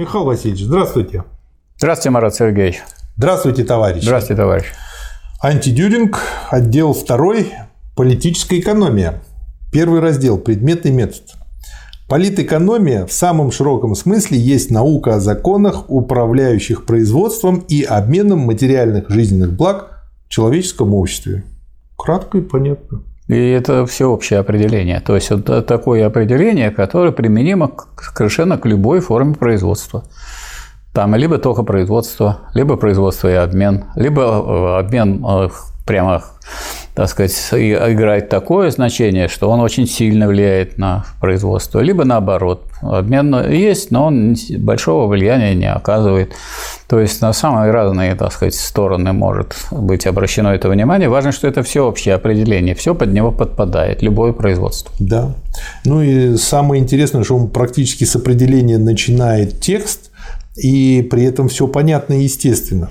Михаил Васильевич, здравствуйте. Здравствуйте, Марат Сергеевич. Здравствуйте, товарищ. Здравствуйте, товарищ. Антидюринг, отдел 2, политическая экономия. Первый раздел, предметный метод. Политэкономия в самом широком смысле есть наука о законах, управляющих производством и обменом материальных жизненных благ в человеческом обществе. Кратко и понятно. И это всеобщее определение. То есть, это такое определение, которое применимо совершенно к любой форме производства. Там либо только производство, либо производство и обмен, либо э, обмен э, прямо, так сказать, играет такое значение, что он очень сильно влияет на производство, либо наоборот. Обмен есть, но он большого влияния не оказывает. То есть на самые разные, так сказать, стороны может быть обращено это внимание. Важно, что это все общее определение, все под него подпадает, любое производство. Да. Ну и самое интересное, что он практически с определения начинает текст, и при этом все понятно и естественно.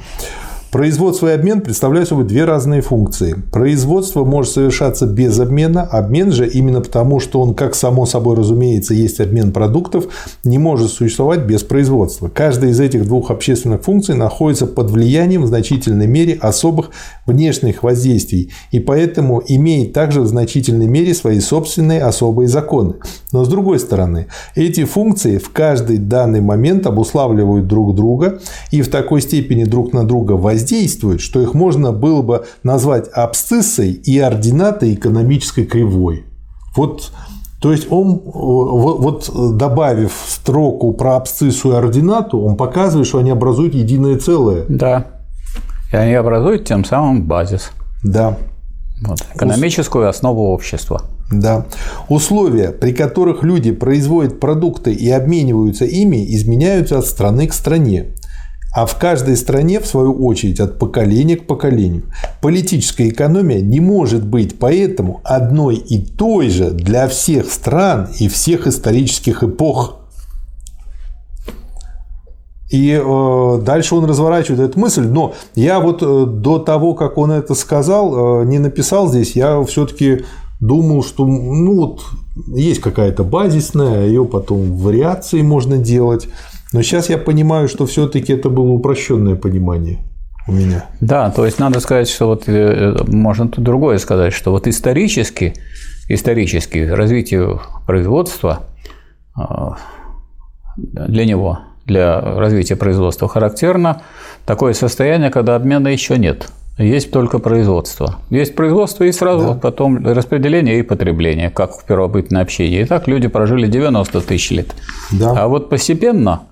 Производство и обмен представляют собой две разные функции. Производство может совершаться без обмена, обмен же именно потому, что он, как само собой разумеется, есть обмен продуктов, не может существовать без производства. Каждая из этих двух общественных функций находится под влиянием в значительной мере особых внешних воздействий и поэтому имеет также в значительной мере свои собственные особые законы. Но с другой стороны, эти функции в каждый данный момент обуславливают друг друга и в такой степени друг на друга воздействуют, воздействуют, что их можно было бы назвать абсциссой и ординатой экономической кривой. Вот то есть он, вот, вот добавив строку про абсциссу и ординату, он показывает, что они образуют единое целое. Да. И они образуют тем самым базис. Да. Вот, экономическую основу общества. Да. Условия, при которых люди производят продукты и обмениваются ими, изменяются от страны к стране а в каждой стране, в свою очередь, от поколения к поколению. Политическая экономия не может быть поэтому одной и той же для всех стран и всех исторических эпох. И э, дальше он разворачивает эту мысль, но я вот э, до того, как он это сказал, э, не написал здесь, я все-таки думал, что ну вот есть какая-то базисная, ее потом вариации можно делать. Но сейчас я понимаю, что все-таки это было упрощенное понимание у меня. Да, то есть надо сказать, что вот э, можно тут другое сказать, что вот исторически, исторически развитие производства э, для него, для развития производства характерно такое состояние, когда обмена еще нет. Есть только производство. Есть производство и сразу да. потом распределение и потребление, как в первобытном общении. И так люди прожили 90 тысяч лет. Да. А вот постепенно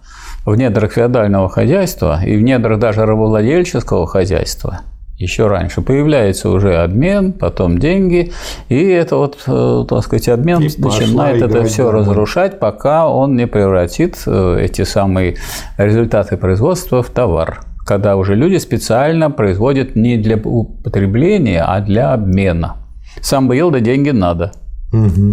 в недрах феодального хозяйства и в недрах даже рабовладельческого хозяйства еще раньше появляется уже обмен, потом деньги, и это вот, э, так сказать, обмен и начинает это все домой. разрушать, пока он не превратит э, эти самые результаты производства в товар когда уже люди специально производят не для употребления, а для обмена. Сам бы ел, да деньги надо. Угу.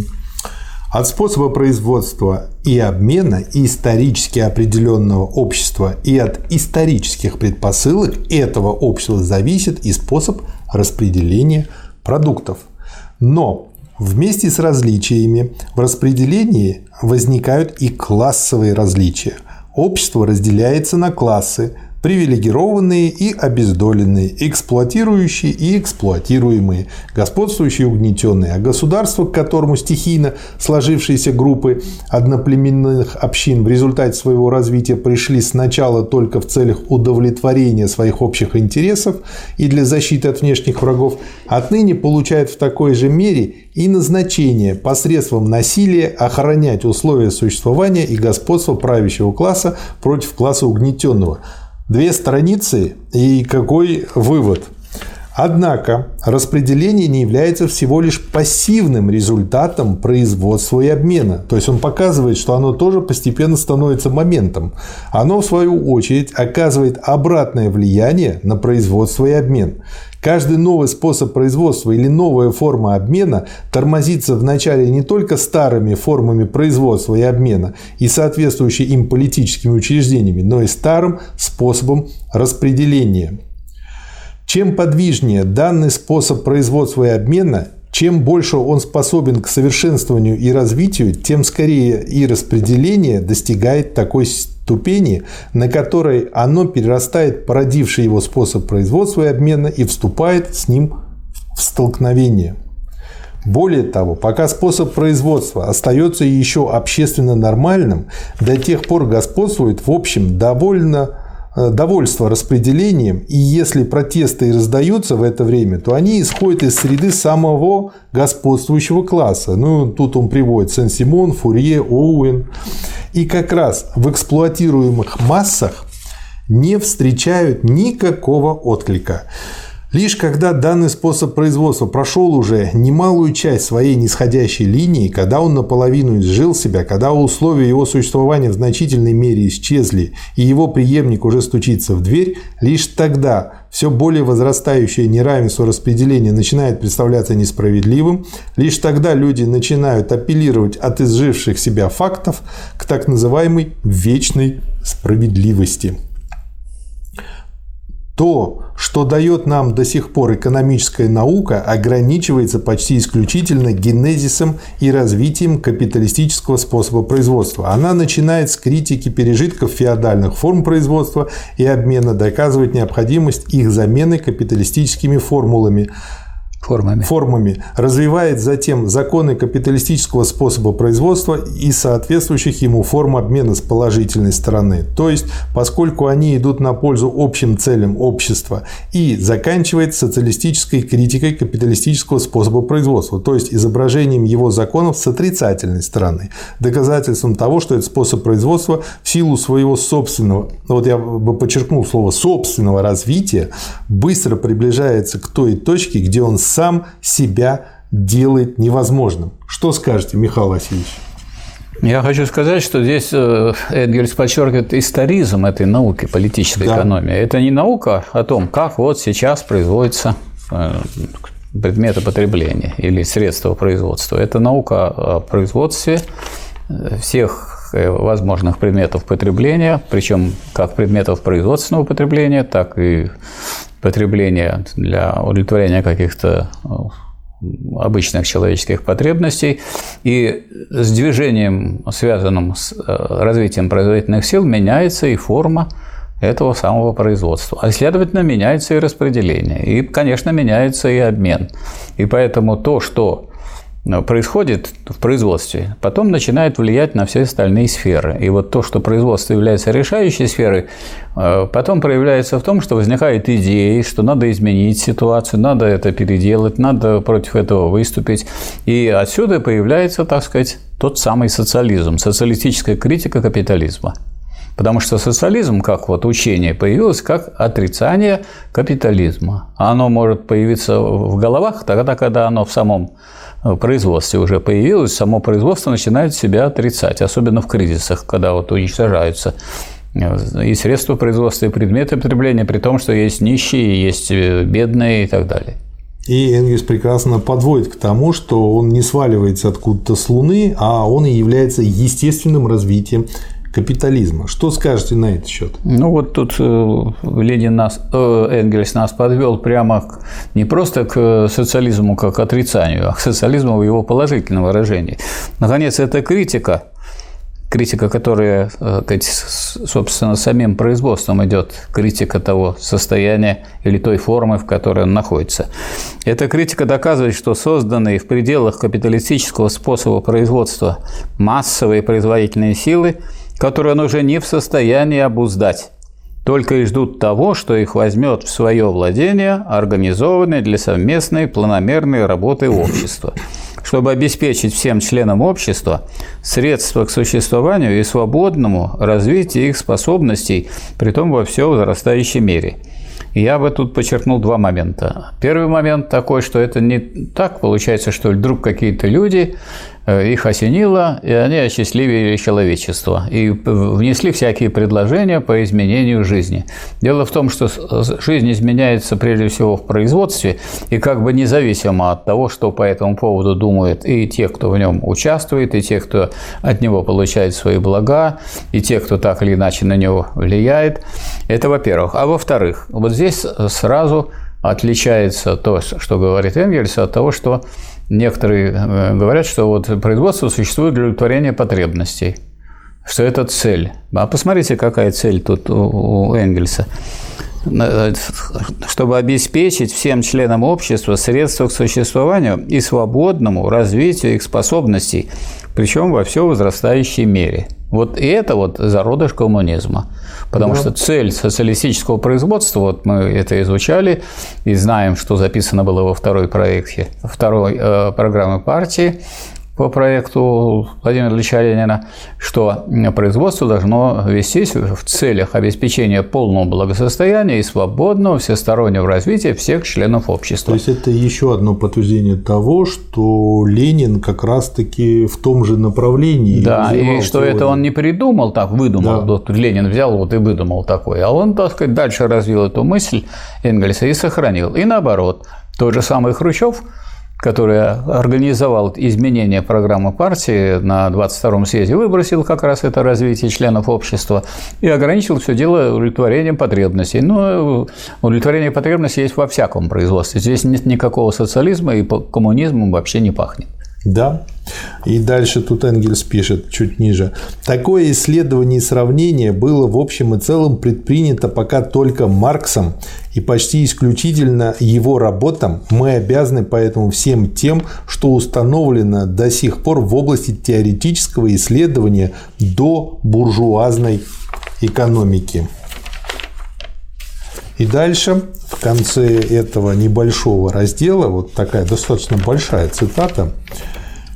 От способа производства и обмена исторически определенного общества и от исторических предпосылок этого общества зависит и способ распределения продуктов. Но вместе с различиями в распределении возникают и классовые различия. Общество разделяется на классы, привилегированные и обездоленные, эксплуатирующие и эксплуатируемые, господствующие и угнетенные, а государство, к которому стихийно сложившиеся группы одноплеменных общин в результате своего развития пришли сначала только в целях удовлетворения своих общих интересов и для защиты от внешних врагов, отныне получает в такой же мере и назначение посредством насилия охранять условия существования и господства правящего класса против класса угнетенного – Две страницы и какой вывод? Однако распределение не является всего лишь пассивным результатом производства и обмена. То есть он показывает, что оно тоже постепенно становится моментом. Оно, в свою очередь, оказывает обратное влияние на производство и обмен. Каждый новый способ производства или новая форма обмена тормозится вначале не только старыми формами производства и обмена и соответствующими им политическими учреждениями, но и старым способом распределения. Чем подвижнее данный способ производства и обмена, Чем больше он способен к совершенствованию и развитию, тем скорее и распределение достигает такой ступени, на которой оно перерастает породивший его способ производства и обмена и вступает с ним в столкновение. Более того, пока способ производства остается еще общественно нормальным, до тех пор господствует в общем довольно довольство распределением, и если протесты и раздаются в это время, то они исходят из среды самого господствующего класса. Ну, тут он приводит Сен-Симон, Фурье, Оуэн. И как раз в эксплуатируемых массах не встречают никакого отклика. Лишь когда данный способ производства прошел уже немалую часть своей нисходящей линии, когда он наполовину изжил себя, когда условия его существования в значительной мере исчезли, и его преемник уже стучится в дверь, лишь тогда все более возрастающее неравенство распределения начинает представляться несправедливым, лишь тогда люди начинают апеллировать от изживших себя фактов к так называемой вечной справедливости. То, что дает нам до сих пор экономическая наука, ограничивается почти исключительно генезисом и развитием капиталистического способа производства. Она начинает с критики пережитков феодальных форм производства и обмена, доказывает необходимость их замены капиталистическими формулами, формами. формами, развивает затем законы капиталистического способа производства и соответствующих ему форм обмена с положительной стороны. То есть, поскольку они идут на пользу общим целям общества и заканчивает социалистической критикой капиталистического способа производства, то есть изображением его законов с отрицательной стороны, доказательством того, что этот способ производства в силу своего собственного, вот я бы подчеркнул слово собственного развития, быстро приближается к той точке, где он сам себя делает невозможным. Что скажете, Михаил Васильевич? Я хочу сказать, что здесь э, Энгельс подчеркивает историзм этой науки, политической да. экономии. Это не наука о том, как вот сейчас производятся э, предметы потребления или средства производства. Это наука о производстве э, всех возможных предметов потребления, причем как предметов производственного потребления, так и потребления для удовлетворения каких-то э, обычных человеческих потребностей. И с движением, связанным с э, развитием производительных сил, меняется и форма этого самого производства. А следовательно, меняется и распределение. И, конечно, меняется и обмен. И поэтому то, что происходит в производстве, потом начинает влиять на все остальные сферы. И вот то, что производство является решающей сферой, э, потом проявляется в том, что возникают идеи, что надо изменить ситуацию, надо это переделать, надо против этого выступить. И отсюда появляется, так сказать, тот самый социализм, социалистическая критика капитализма. Потому что социализм, как вот учение, появилось как отрицание капитализма. Оно может появиться в головах тогда, когда оно в самом производстве уже появилось, само производство начинает себя отрицать, особенно в кризисах, когда вот уничтожаются э, и средства производства, и предметы потребления, при том, что есть нищие, есть э, бедные и так далее. И Энгельс прекрасно подводит к тому, что он не сваливается откуда-то с Луны, а он и является естественным развитием капитализма. Что скажете на этот счет? Ну вот тут э, Ленин нас, э, Энгельс нас подвел прямо к, не просто к социализму как отрицанию, а к социализму в его положительном выражении. Наконец, эта критика, критика, которая, э, собственно, самим производством идет, критика того состояния или той формы, в которой он находится. Эта критика доказывает, что созданные в пределах капиталистического способа производства массовые производительные силы – которые он уже не в состоянии обуздать, только и ждут того, что их возьмет в свое владение организованное для совместной планомерной работы общества, чтобы обеспечить всем членам общества средства к существованию и свободному развитию их способностей, при том во все возрастающей мере – я бы тут подчеркнул два момента. Первый момент такой, что это не так получается, что вдруг какие-то люди их осенило, и они осчастливили человечество и внесли всякие предложения по изменению жизни. Дело в том, что жизнь изменяется прежде всего в производстве, и как бы независимо от того, что по этому поводу думают и те, кто в нем участвует, и те, кто от него получает свои блага, и те, кто так или иначе на него влияет. Это во-первых. А во-вторых, вот здесь сразу отличается то, что говорит Энгельс, от того, что некоторые э, говорят, что вот производство существует для удовлетворения потребностей, что это цель. А посмотрите, какая цель тут у Энгельса чтобы обеспечить всем членам общества средства к существованию и свободному развитию их способностей, причем во все возрастающей мере. Вот и это вот зародыш коммунизма. Потому да. что цель социалистического производства, вот мы это изучали и знаем, что записано было во второй проекте, второй э, программы партии, по проекту Владимира Ильича Ленина, что производство должно вестись в целях обеспечения полного благосостояния и свободного всестороннего развития всех членов общества. То есть это еще одно подтверждение того, что Ленин как раз-таки в том же направлении. Да, и что сегодня. это он не придумал, так выдумал, да. вот Ленин взял вот и выдумал такой, а он, так сказать, дальше развил эту мысль Энгельса и сохранил. И наоборот, тот же самый Хрущев – который организовал изменение программы партии на 22-м съезде, выбросил как раз это развитие членов общества и ограничил все дело удовлетворением потребностей. Но удовлетворение потребностей есть во всяком производстве. Здесь нет никакого социализма и коммунизмом вообще не пахнет. Да. И дальше тут Энгельс пишет чуть ниже. Такое исследование и сравнение было в общем и целом предпринято пока только Марксом и почти исключительно его работам мы обязаны поэтому всем тем, что установлено до сих пор в области теоретического исследования до буржуазной экономики. И дальше, в конце этого небольшого раздела, вот такая достаточно большая цитата,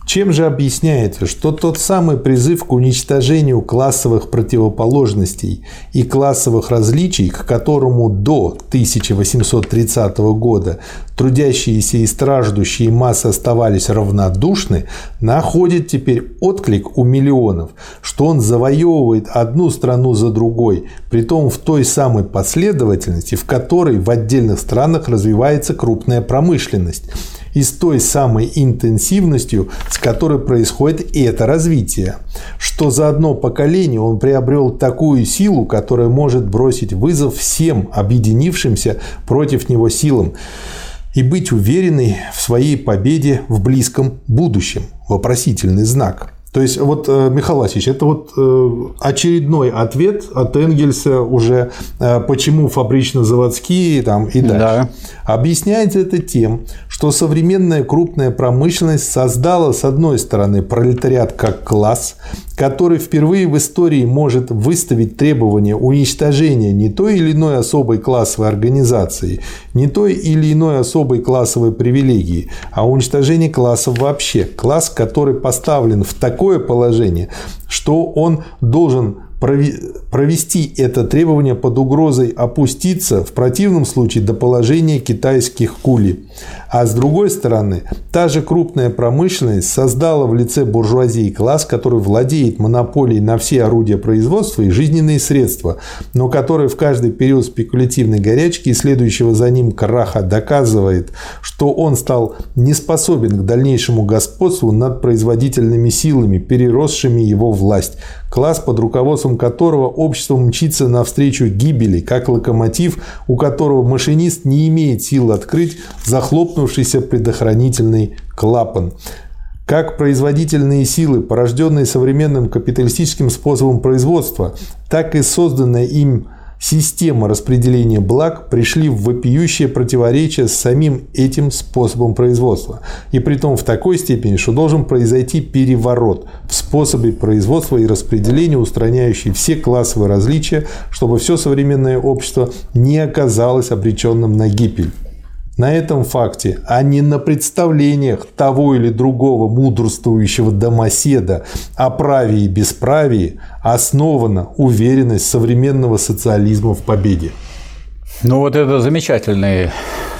чем же объясняется, что тот самый призыв к уничтожению классовых противоположностей и классовых различий, к которому до 1830 года трудящиеся и страждущие массы оставались равнодушны, находит теперь отклик у миллионов, что он завоевывает одну страну за другой, притом в той самой последовательности, в которой в отдельных странах развивается крупная промышленность – и с той самой интенсивностью, с которой происходит это развитие, что за одно поколение он приобрел такую силу, которая может бросить вызов всем объединившимся против него силам и быть уверенной в своей победе в близком будущем. Вопросительный знак – то есть, вот, э, Михаил Васильевич, это вот э, очередной ответ от Энгельса уже, э, почему фабрично-заводские там, и дальше. Да. Объясняется это тем, что современная крупная промышленность создала, с одной стороны, пролетариат как класс, который впервые в истории может выставить требование уничтожения не той или иной особой классовой организации, не той или иной особой классовой привилегии, а уничтожение классов вообще. Класс, который поставлен в такое положение, что он должен провести это требование под угрозой опуститься в противном случае до положения китайских кули. А с другой стороны, та же крупная промышленность создала в лице буржуазии класс, который владеет монополией на все орудия производства и жизненные средства, но который в каждый период спекулятивной горячки и следующего за ним краха доказывает, что он стал не способен к дальнейшему господству над производительными силами, переросшими его власть. Класс, под руководством которого общество мчится навстречу гибели, как локомотив, у которого машинист не имеет сил открыть захлопнувшийся предохранительный клапан. Как производительные силы, порожденные современным капиталистическим способом производства, так и созданная им система распределения благ пришли в вопиющее противоречие с самим этим способом производства. И при том в такой степени, что должен произойти переворот в способе производства и распределения, устраняющий все классовые различия, чтобы все современное общество не оказалось обреченным на гибель на этом факте, а не на представлениях того или другого мудрствующего домоседа о праве и бесправии, основана уверенность современного социализма в победе. Ну вот это замечательные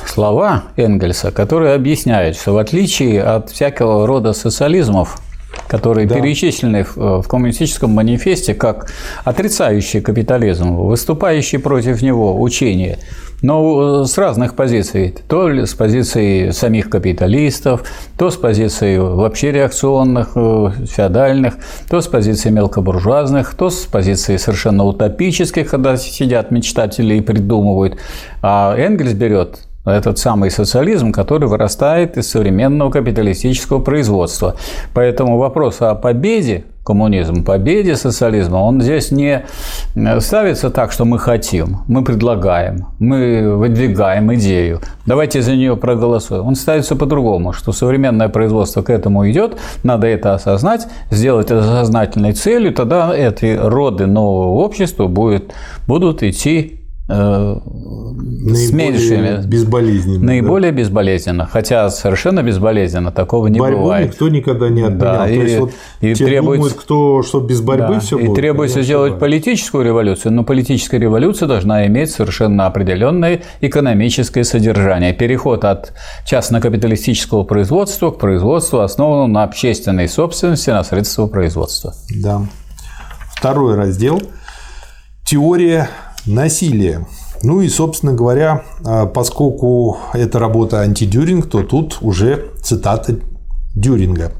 слова Энгельса, которые объясняют, что в отличие от всякого рода социализмов, которые да. перечислены в коммунистическом манифесте как отрицающие капитализм, выступающие против него учения, но с разных позиций. То с позиции самих капиталистов, то с позиции вообще реакционных, э, феодальных, то с позиции мелкобуржуазных, то с позиции совершенно утопических, когда сидят мечтатели и придумывают. А Энгельс берет этот самый социализм, который вырастает из современного капиталистического производства. Поэтому вопрос о победе коммунизма, победе социализма, он здесь не ставится так, что мы хотим, мы предлагаем, мы выдвигаем идею, давайте за нее проголосуем. Он ставится по-другому, что современное производство к этому идет, надо это осознать, сделать это сознательной целью, тогда эти роды нового общества будет, будут идти Э, с меньшими. Безболезненно. Наиболее да. безболезненно. Хотя совершенно безболезненно такого не Борьбу бывает. никто никогда не отменял. Да, То и, есть вот и требуется, думают, кто, что без борьбы да, все будет. И требуется сделать политическую революцию, но политическая революция должна иметь совершенно определенное экономическое содержание. Переход от частно-капиталистического производства к производству, основанному на общественной собственности, на средства производства. Да. Второй раздел – теория насилие. Ну и, собственно говоря, а, поскольку это работа антидюринг, то тут уже цитата Дюринга.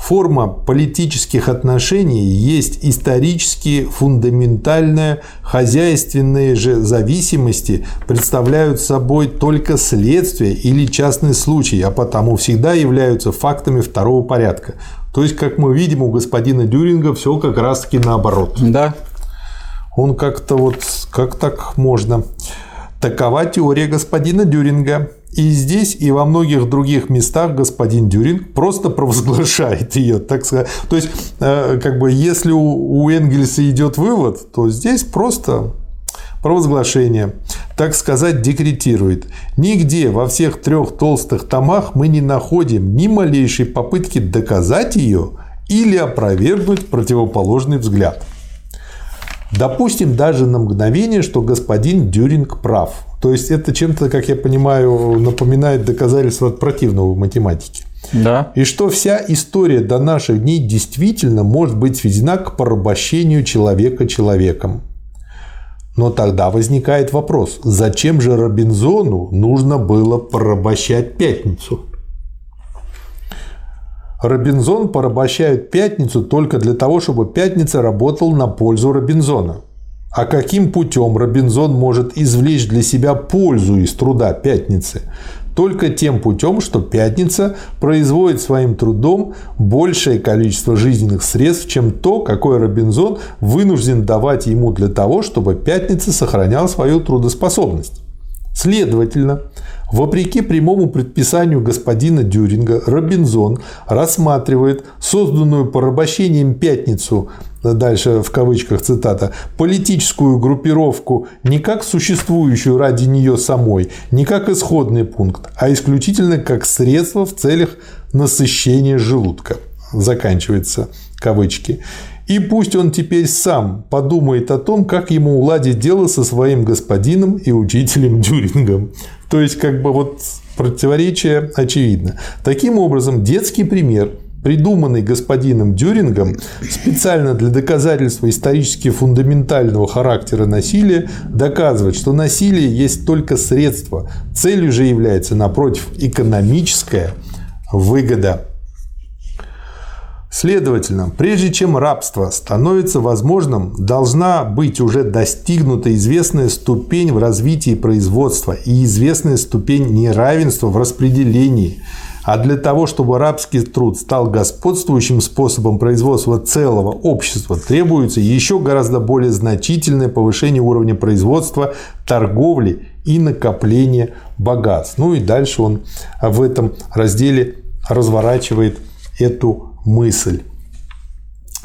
Форма политических отношений есть исторически фундаментальная, хозяйственные же зависимости представляют собой только следствие или частный случай, а потому всегда являются фактами второго порядка. То есть, как мы видим, у господина Дюринга все как раз-таки наоборот. Да, он как-то вот, как так можно? Такова теория господина Дюринга. И здесь, и во многих других местах господин Дюринг просто провозглашает ее, так сказать. То есть, э, как бы, если у Энгельса идет вывод, то здесь просто провозглашение, так сказать, декретирует. Нигде во всех трех толстых томах мы не находим ни малейшей попытки доказать ее или опровергнуть противоположный взгляд. Допустим даже на мгновение, что господин Дюринг прав. То есть это чем-то, как я понимаю, напоминает доказательство от противного в математике. Да. И что вся история до наших дней действительно может быть сведена к порабощению человека человеком. Но тогда возникает вопрос, зачем же Робинзону нужно было порабощать пятницу? Робинзон порабощает пятницу только для того, чтобы пятница работал на пользу Робинзона. А каким путем Робинзон может извлечь для себя пользу из труда пятницы? Только тем путем, что пятница производит своим трудом большее количество жизненных средств, чем то, какое Робинзон вынужден давать ему для того, чтобы пятница сохраняла свою трудоспособность. Следовательно, Вопреки прямому предписанию господина Дюринга, Робинзон рассматривает созданную порабощением пятницу дальше в кавычках цитата, политическую группировку не как существующую ради нее самой, не как исходный пункт, а исключительно как средство в целях насыщения желудка. Заканчивается кавычки. И пусть он теперь сам подумает о том, как ему уладить дело со своим господином и учителем Дюрингом. То есть, как бы вот противоречие очевидно. Таким образом, детский пример придуманный господином Дюрингом специально для доказательства исторически фундаментального характера насилия, доказывает, что насилие есть только средство. Целью же является, напротив, экономическая выгода. Следовательно, прежде чем рабство становится возможным, должна быть уже достигнута известная ступень в развитии производства и известная ступень неравенства в распределении. А для того, чтобы рабский труд стал господствующим способом производства целого общества, требуется еще гораздо более значительное повышение уровня производства, торговли и накопления богатств. Ну и дальше он в этом разделе разворачивает эту мысль.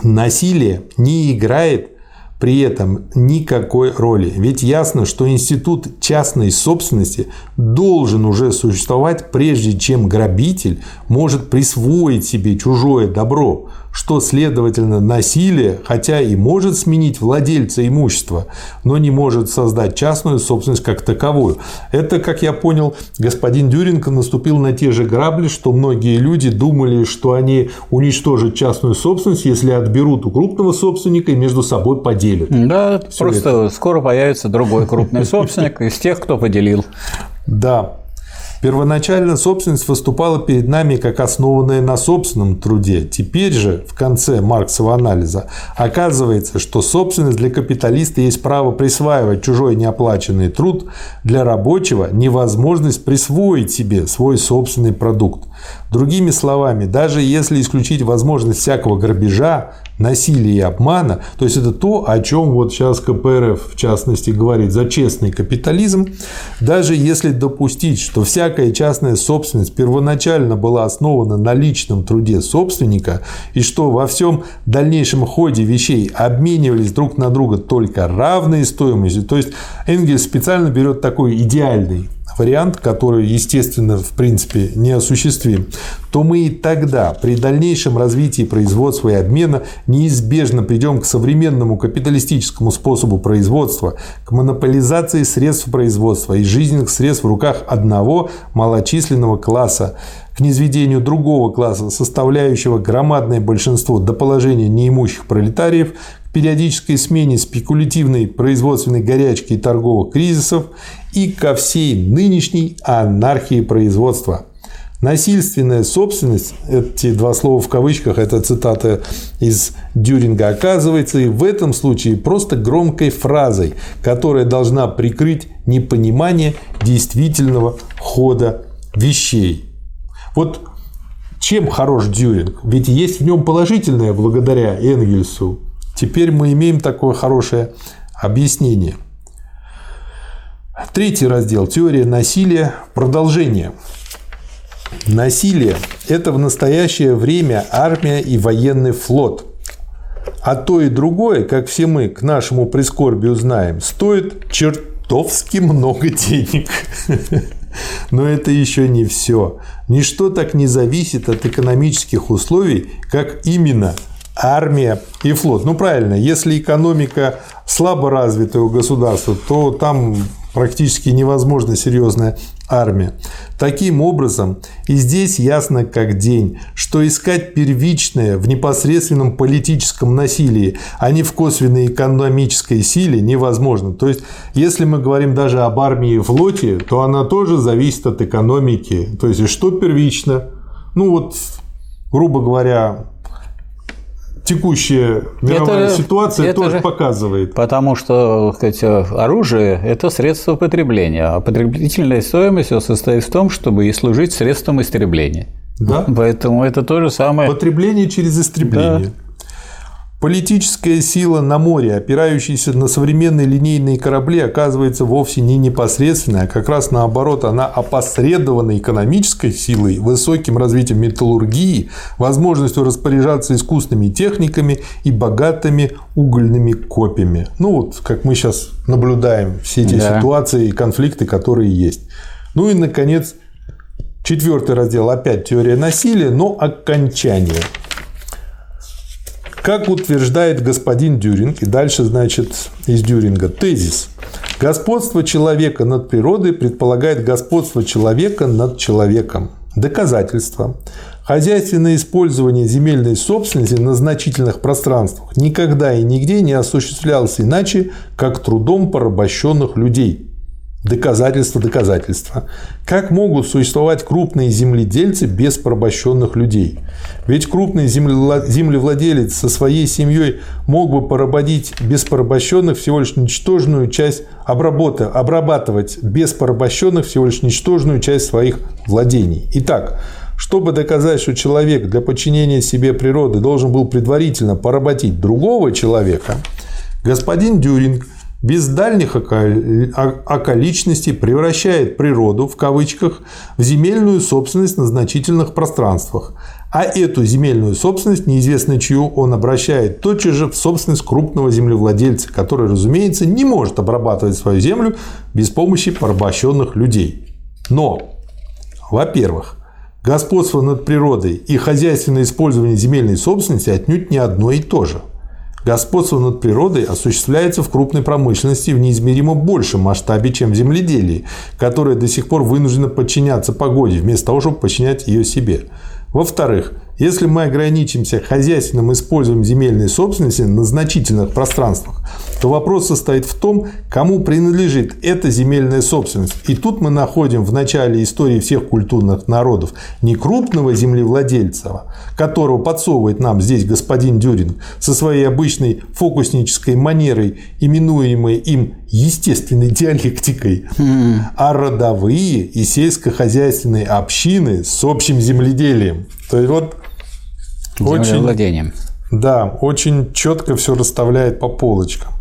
Насилие не играет при этом никакой роли. Ведь ясно, что институт частной собственности должен уже существовать, прежде чем грабитель может присвоить себе чужое добро, что, следовательно, насилие, хотя и может сменить владельца имущества, но не может создать частную собственность как таковую. Это, как я понял, господин Дюринг наступил на те же грабли, что многие люди думали, что они уничтожат частную собственность, если отберут у крупного собственника и между собой поделят. Да, Все просто это. скоро появится другой крупный собственник из тех, кто поделил. Да. Первоначально собственность выступала перед нами как основанная на собственном труде. Теперь же, в конце Марксового анализа, оказывается, что собственность для капиталиста есть право присваивать чужой неоплаченный труд, для рабочего – невозможность присвоить себе свой собственный продукт. Другими словами, даже если исключить возможность всякого грабежа, насилия и обмана, то есть это то, о чем вот сейчас КПРФ в частности говорит за честный капитализм, даже если допустить, что всякая частная собственность первоначально была основана на личном труде собственника и что во всем дальнейшем ходе вещей обменивались друг на друга только равной стоимостью, то есть Энгельс специально берет такой идеальный вариант, который, естественно, в принципе неосуществим, то мы и тогда при дальнейшем развитии производства и обмена неизбежно придем к современному капиталистическому способу производства, к монополизации средств производства и жизненных средств в руках одного малочисленного класса, к низведению другого класса, составляющего громадное большинство до положения неимущих пролетариев, к периодической смене спекулятивной производственной горячки и торговых кризисов и ко всей нынешней анархии производства. Насильственная собственность, эти два слова в кавычках, это цитата из Дюринга, оказывается и в этом случае просто громкой фразой, которая должна прикрыть непонимание действительного хода вещей. Вот чем хорош Дюринг? Ведь есть в нем положительное благодаря Энгельсу. Теперь мы имеем такое хорошее объяснение – Третий раздел – теория насилия. Продолжение. Насилие – это в настоящее время армия и военный флот. А то и другое, как все мы к нашему прискорбию знаем, стоит чертовски много денег. Но это еще не все. Ничто так не зависит от экономических условий, как именно армия и флот. Ну правильно, если экономика слабо развитая у государства, то там практически невозможна серьезная армия. Таким образом, и здесь ясно как день, что искать первичное в непосредственном политическом насилии, а не в косвенной экономической силе невозможно. То есть, если мы говорим даже об армии и флоте, то она тоже зависит от экономики. То есть, что первично? Ну вот, грубо говоря, текущая мировая это, ситуация это тоже же, показывает. Потому что сказать, оружие – это средство потребления, а потребительная стоимость состоит в том, чтобы и служить средством истребления. Да. Поэтому это то же самое. Потребление через истребление. Да. Политическая сила на море, опирающаяся на современные линейные корабли, оказывается вовсе не непосредственной, а как раз наоборот, она опосредована экономической силой, высоким развитием металлургии, возможностью распоряжаться искусственными техниками и богатыми угольными копьями. Ну вот, как мы сейчас наблюдаем все эти да. ситуации и конфликты, которые есть. Ну и, наконец, четвертый раздел, опять теория насилия, но окончание. Как утверждает господин Дюринг, и дальше, значит, из Дюринга, тезис. Господство человека над природой предполагает господство человека над человеком. Доказательство. Хозяйственное использование земельной собственности на значительных пространствах никогда и нигде не осуществлялось иначе, как трудом порабощенных людей. Доказательство доказательства. Как могут существовать крупные земледельцы без порабощенных людей? Ведь крупный землевладелец со своей семьей мог бы поработить без порабощенных всего лишь ничтожную часть обработы, обрабатывать без порабощенных всего лишь ничтожную часть своих владений. Итак, чтобы доказать, что человек для подчинения себе природы должен был предварительно поработить другого человека, господин Дюринг – без дальних околичностей превращает природу, в кавычках, в земельную собственность на значительных пространствах, а эту земельную собственность, неизвестно чью, он обращает тотчас же в собственность крупного землевладельца, который, разумеется, не может обрабатывать свою землю без помощи порабощенных людей. Но, во-первых, господство над природой и хозяйственное использование земельной собственности отнюдь не одно и то же – Господство над природой осуществляется в крупной промышленности в неизмеримо большем масштабе, чем в земледелии, которое до сих пор вынуждено подчиняться погоде, вместо того, чтобы подчинять ее себе. Во-вторых, если мы ограничимся хозяйственным использованием земельной собственности на значительных пространствах, то вопрос состоит в том, кому принадлежит эта земельная собственность. И тут мы находим в начале истории всех культурных народов не крупного землевладельца, которого подсовывает нам здесь господин Дюринг со своей обычной фокуснической манерой, именуемой им естественной диалектикой, mm. а родовые и сельскохозяйственные общины с общим земледелием. То есть вот очень, да, очень четко все расставляет по полочкам.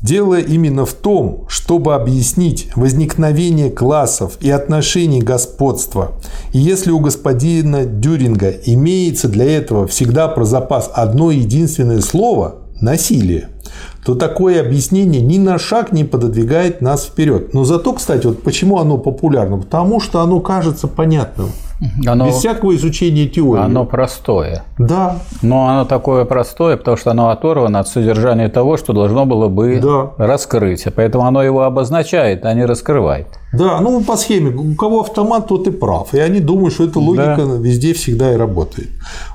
Дело именно в том, чтобы объяснить возникновение классов и отношений господства. И если у господина Дюринга имеется для этого всегда про запас одно единственное слово – насилие, то такое объяснение ни на шаг не пододвигает нас вперед. Но зато, кстати, вот почему оно популярно? Потому что оно кажется понятным. Оно, Без всякого изучения теории. Оно простое. Да. Но оно такое простое, потому что оно оторвано от содержания того, что должно было бы да. раскрыть. Поэтому оно его обозначает, а не раскрывает. Да, ну по схеме, у кого автомат, тот и прав. И они думают, что эта логика да. везде всегда и работает.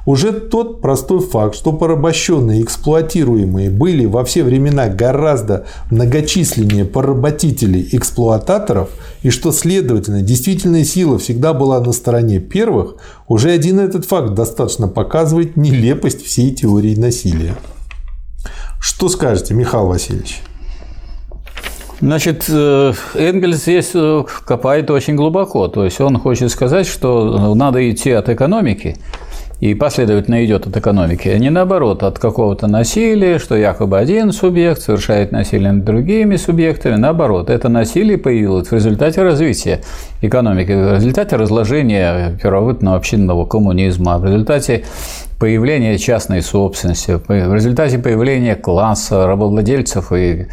Уже тот простой факт, что порабощенные, эксплуатируемые были во все времена гораздо многочисленнее поработителей эксплуататоров, и что, следовательно, действительная сила всегда была на стороне первых, уже один этот факт достаточно показывает нелепость всей теории насилия. Что скажете, Михаил Васильевич? Значит, э, Энгельс здесь э, копает очень глубоко. То есть он хочет сказать, что надо идти от экономики, и последовательно идет от экономики, а не наоборот, от какого-то насилия, что якобы один субъект совершает насилие над другими субъектами. Наоборот, это насилие появилось в результате развития экономики, в результате разложения первобытного общинного коммунизма, в результате появления частной собственности, в результате появления класса рабовладельцев и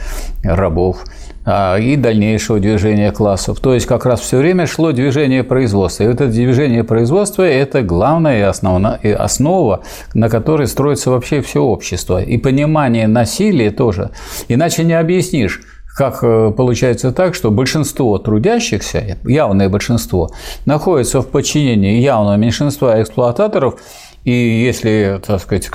рабов – и дальнейшего движения классов. То есть как раз все время шло движение производства. И вот это движение производства – это главная и основная, и основа, на которой строится вообще все общество. И понимание насилия тоже. Иначе не объяснишь, как э, получается так, что большинство трудящихся, явное большинство, находится в подчинении явного меньшинства эксплуататоров – и если, так сказать,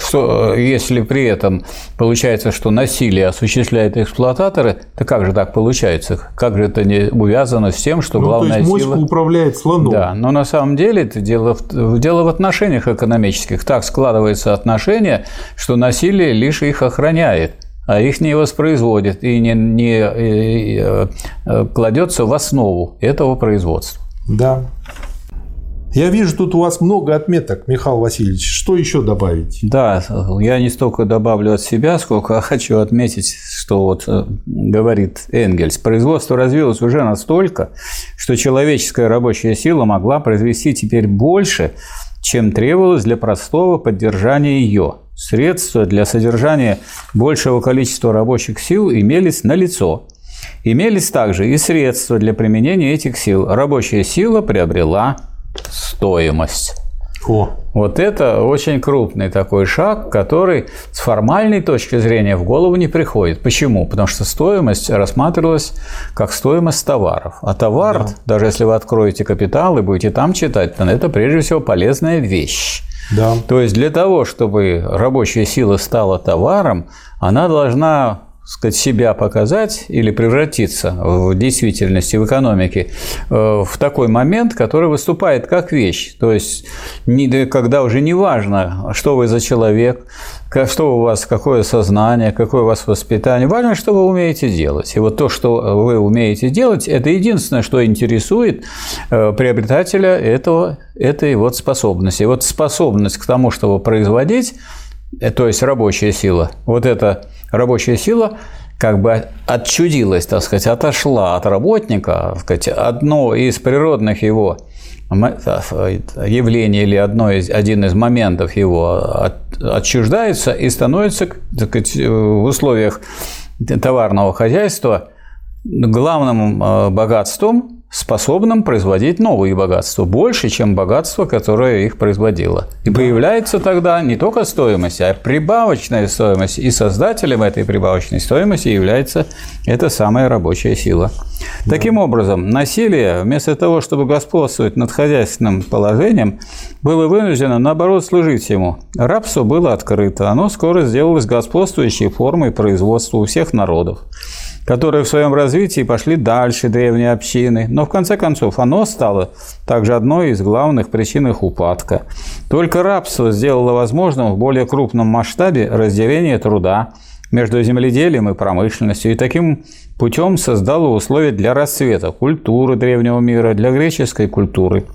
если при этом получается, что насилие осуществляет эксплуататоры, то как же так получается? Как же это не увязано с тем, что ну, главная то есть сила... управляет слоном. Да, но на самом деле это дело в, дело в отношениях экономических. Так складывается отношение, что насилие лишь их охраняет а их не воспроизводит и не, не и, и, и, кладется в основу этого производства. Да. Я вижу, тут у вас много отметок, Михаил Васильевич. Что еще добавить? Да, я не столько добавлю от себя, сколько хочу отметить, что вот э, говорит Энгельс. Производство развилось уже настолько, что человеческая рабочая сила могла произвести теперь больше, чем требовалось для простого поддержания ее. Средства для содержания большего количества рабочих сил имелись на лицо. Имелись также и средства для применения этих сил. Рабочая сила приобрела стоимость. О. Вот это очень крупный такой шаг, который с формальной точки зрения в голову не приходит. Почему? Потому что стоимость рассматривалась как стоимость товаров. А товар, да. даже если вы откроете капитал и будете там читать, то это прежде всего полезная вещь. Да. То есть для того, чтобы рабочая сила стала товаром, она должна сказать, себя показать или превратиться в действительности, в экономике э, в такой момент, который выступает как вещь. То есть, когда уже не важно, что вы за человек, что у вас, какое сознание, какое у вас воспитание. Важно, что вы умеете делать. И вот то, что вы умеете делать, это единственное, что интересует э, приобретателя этого, этой вот способности. И вот способность к тому, чтобы производить, то есть рабочая сила, вот это рабочая сила как бы отчудилась, так сказать, отошла от работника, так сказать, одно из природных его явлений или одно из, один из моментов его от, отчуждается и становится так сказать, в условиях товарного хозяйства главным э, богатством способным производить новые богатства, больше, чем богатство, которое их производило. И появляется тогда не только стоимость, а прибавочная стоимость. И создателем этой прибавочной стоимости является эта самая рабочая сила. Да. Таким образом, насилие, вместо того, чтобы господствовать над хозяйственным положением, было вынуждено, наоборот, служить ему. Рабство было открыто, оно скоро сделалось господствующей формой производства у всех народов которые в своем развитии пошли дальше древней общины, но в конце концов оно стало также одной из главных причин их упадка. Только рабство сделало возможным в более крупном масштабе разделение труда между земледелием и промышленностью, и таким путем создало условия для расцвета культуры древнего мира, для греческой культуры.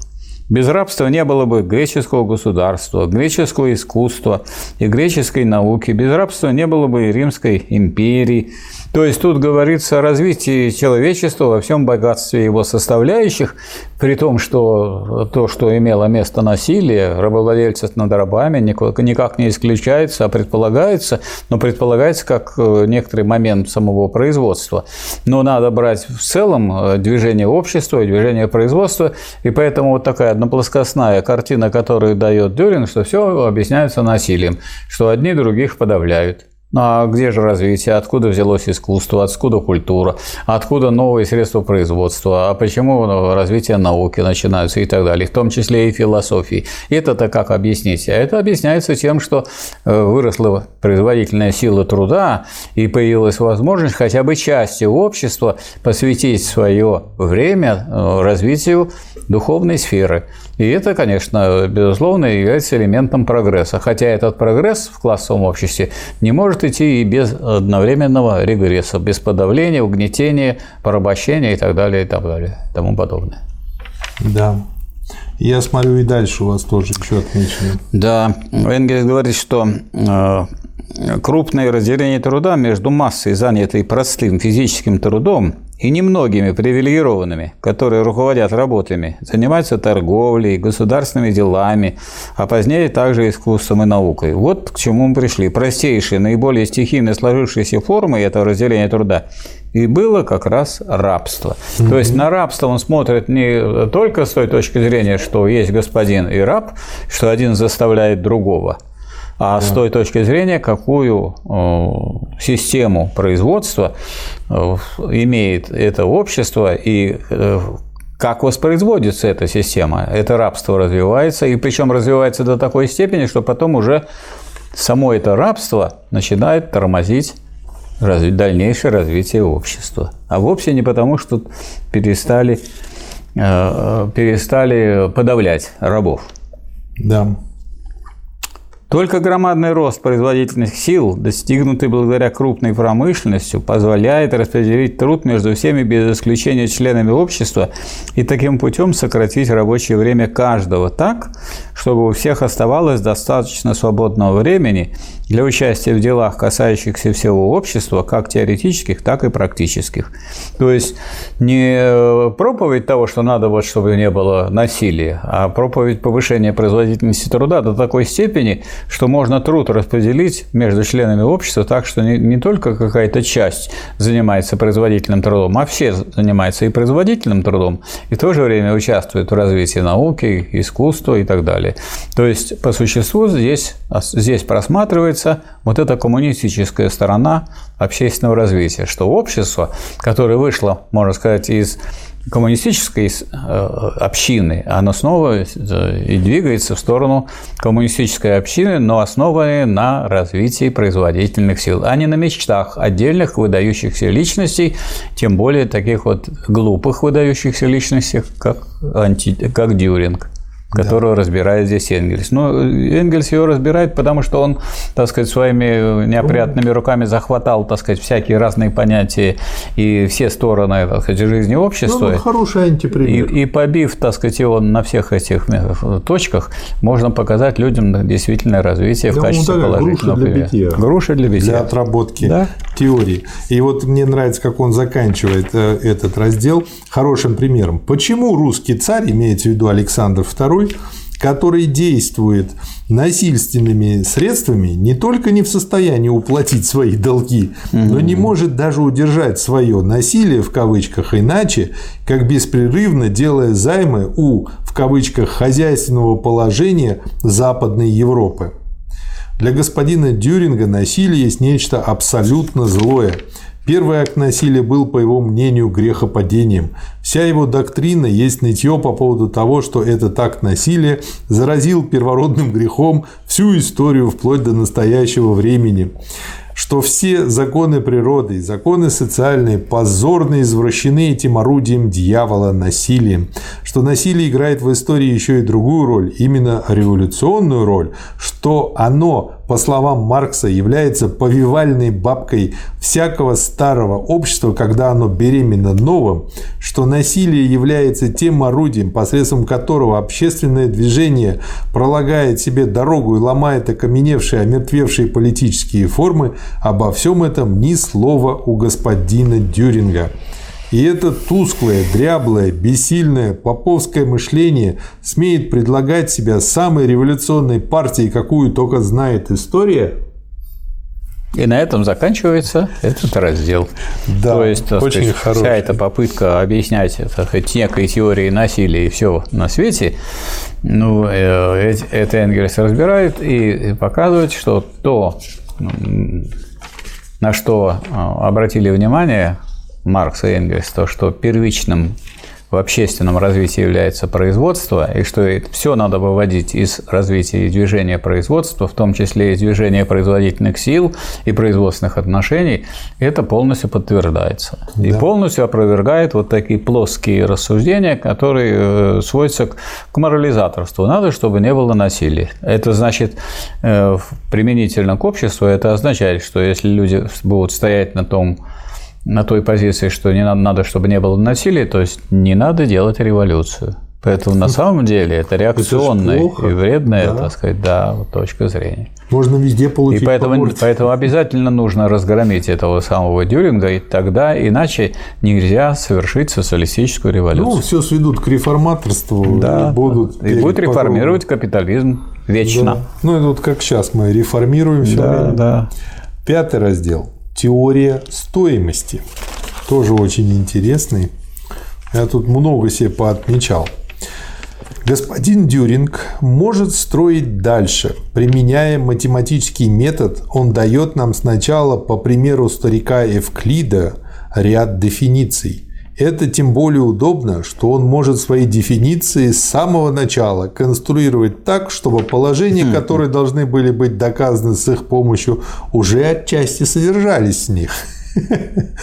Без рабства не было бы греческого государства, греческого искусства и греческой науки. Без рабства не было бы и Римской империи, то есть тут говорится о развитии человечества во всем богатстве его составляющих, при том, что то, что имело место насилие, рабовладельцев над рабами, никак не исключается, а предполагается, но предполагается как э, некоторый момент самого производства. Но надо брать в целом э, движение общества, движение производства, и поэтому вот такая одноплоскостная картина, которую дает Дюрин, что все объясняется насилием, что одни других подавляют. Ну а где же развитие? Откуда взялось искусство? Откуда культура? Откуда новые средства производства? А почему развитие науки начинается и так далее? В том числе и философии. Это-то как объяснить? А это объясняется тем, что э, выросла производительная сила труда и появилась возможность хотя бы части общества посвятить свое время э, развитию духовной сферы. И это, конечно, безусловно, является элементом прогресса. Хотя этот прогресс в классовом обществе не может идти и без одновременного регресса, без подавления, угнетения, порабощения и так далее, и так далее, и тому подобное. Да. Я смотрю, и дальше у вас тоже еще отмечено. Да, Энгельс говорит, что э, крупное разделение труда между массой, занятой простым физическим трудом, и немногими привилегированными, которые руководят работами, занимаются торговлей, государственными делами, а позднее также искусством и наукой. Вот к чему мы пришли. Простейшие, наиболее стихийно сложившиеся формы этого разделения труда и было как раз рабство. Mm-hmm. То есть на рабство он смотрит не только с той точки зрения, что есть господин и раб, что один заставляет другого – а с той точки зрения, какую э, систему производства э, имеет это общество и э, как воспроизводится эта система. Это рабство развивается, и причем развивается до такой степени, что потом уже само это рабство начинает тормозить дальнейшее развитие общества. А вовсе не потому, что перестали, перестали подавлять рабов. Да. Только громадный рост производительных сил, достигнутый благодаря крупной промышленности, позволяет распределить труд между всеми без исключения членами общества и таким путем сократить рабочее время каждого так, чтобы у всех оставалось достаточно свободного времени для участия в делах, касающихся всего общества, как теоретических, так и практических. То есть не проповедь того, что надо, вот, чтобы не было насилия, а проповедь повышения производительности труда до такой степени, что можно труд распределить между членами общества так, что не, не только какая-то часть занимается производительным трудом, а все занимаются и производительным трудом, и в то же время участвуют в развитии науки, искусства и так далее. То есть, по существу, здесь, здесь просматривается вот эта коммунистическая сторона общественного развития, что общество, которое вышло, можно сказать, из коммунистической э, общины, оно снова э, и двигается в сторону коммунистической общины, но основанной на развитии производительных сил, а не на мечтах отдельных выдающихся личностей, тем более таких вот глупых выдающихся личностей, как, анти, как Дюринг которую да. разбирает здесь Энгельс. Но ну, Энгельс ее разбирает, потому что он, так сказать, своими неопрятными руками захватал, так сказать, всякие разные понятия и все стороны, так сказать, жизни общества. Ну, хороший антипример. И, и побив, так сказать, его на всех этих точках, можно показать людям действительно развитие да, в качестве ну, положительного груша для битья. Груша для битья. Для отработки да? теории. И вот мне нравится, как он заканчивает э, этот раздел хорошим примером. Почему русский царь, имеется в виду Александр II, II, который действует насильственными средствами, не только не в состоянии уплатить свои долги, но не может даже удержать свое насилие в кавычках иначе, как беспрерывно делая займы у в кавычках хозяйственного положения Западной Европы. Для господина Дюринга насилие есть нечто абсолютно злое – Первый акт насилия был, по его мнению, грехопадением. Вся его доктрина есть нытье по поводу того, что этот акт насилия заразил первородным грехом всю историю вплоть до настоящего времени. Что все законы природы законы социальные позорно извращены этим орудием дьявола насилием, что насилие играет в истории еще и другую роль, именно революционную роль, что оно по словам Маркса, является повивальной бабкой всякого старого общества, когда оно беременно новым, что насилие является тем орудием, посредством которого общественное движение пролагает себе дорогу и ломает окаменевшие, омертвевшие политические формы, обо всем этом ни слова у господина Дюринга. И это тусклое, дряблое, бессильное поповское мышление смеет предлагать себя самой революционной партией, какую только знает история. И на этом заканчивается этот раздел. Да, То есть, очень сказать, хороший. вся эта попытка объяснять так сказать, некой теории насилия и все на свете, ну, э, это Энгельс разбирает и показывает, что то, на что э, обратили внимание Маркс и Энгельс, то, что первичным в общественном развитии является производство, и что все надо выводить из развития и движения производства, в том числе из движения производительных сил и производственных отношений, это полностью подтверждается. Да. И полностью опровергает вот такие плоские рассуждения, которые э, сводятся к морализаторству. Надо, чтобы не было насилия. Это значит, э, применительно к обществу, это означает, что если люди будут стоять на том, на той позиции, что не надо, надо, чтобы не было насилия, то есть не надо делать революцию. Поэтому на самом деле это реакционная это и вредная, да. так сказать, да, вот точка зрения. Можно везде получить. И поэтому, поэтому обязательно нужно разгромить этого самого Дюринга, и тогда иначе нельзя совершить социалистическую революцию. Ну, все сведут к реформаторству да, и будут. И будет реформировать капитализм вечно. Да. Ну, это вот как сейчас мы реформируем все да, время. Да. Пятый раздел теория стоимости. Тоже очень интересный. Я тут много себе поотмечал. Господин Дюринг может строить дальше. Применяя математический метод, он дает нам сначала, по примеру старика Евклида, ряд дефиниций. Это тем более удобно, что он может свои дефиниции с самого начала конструировать так, чтобы положения, которые должны были быть доказаны с их помощью, уже отчасти содержались в них.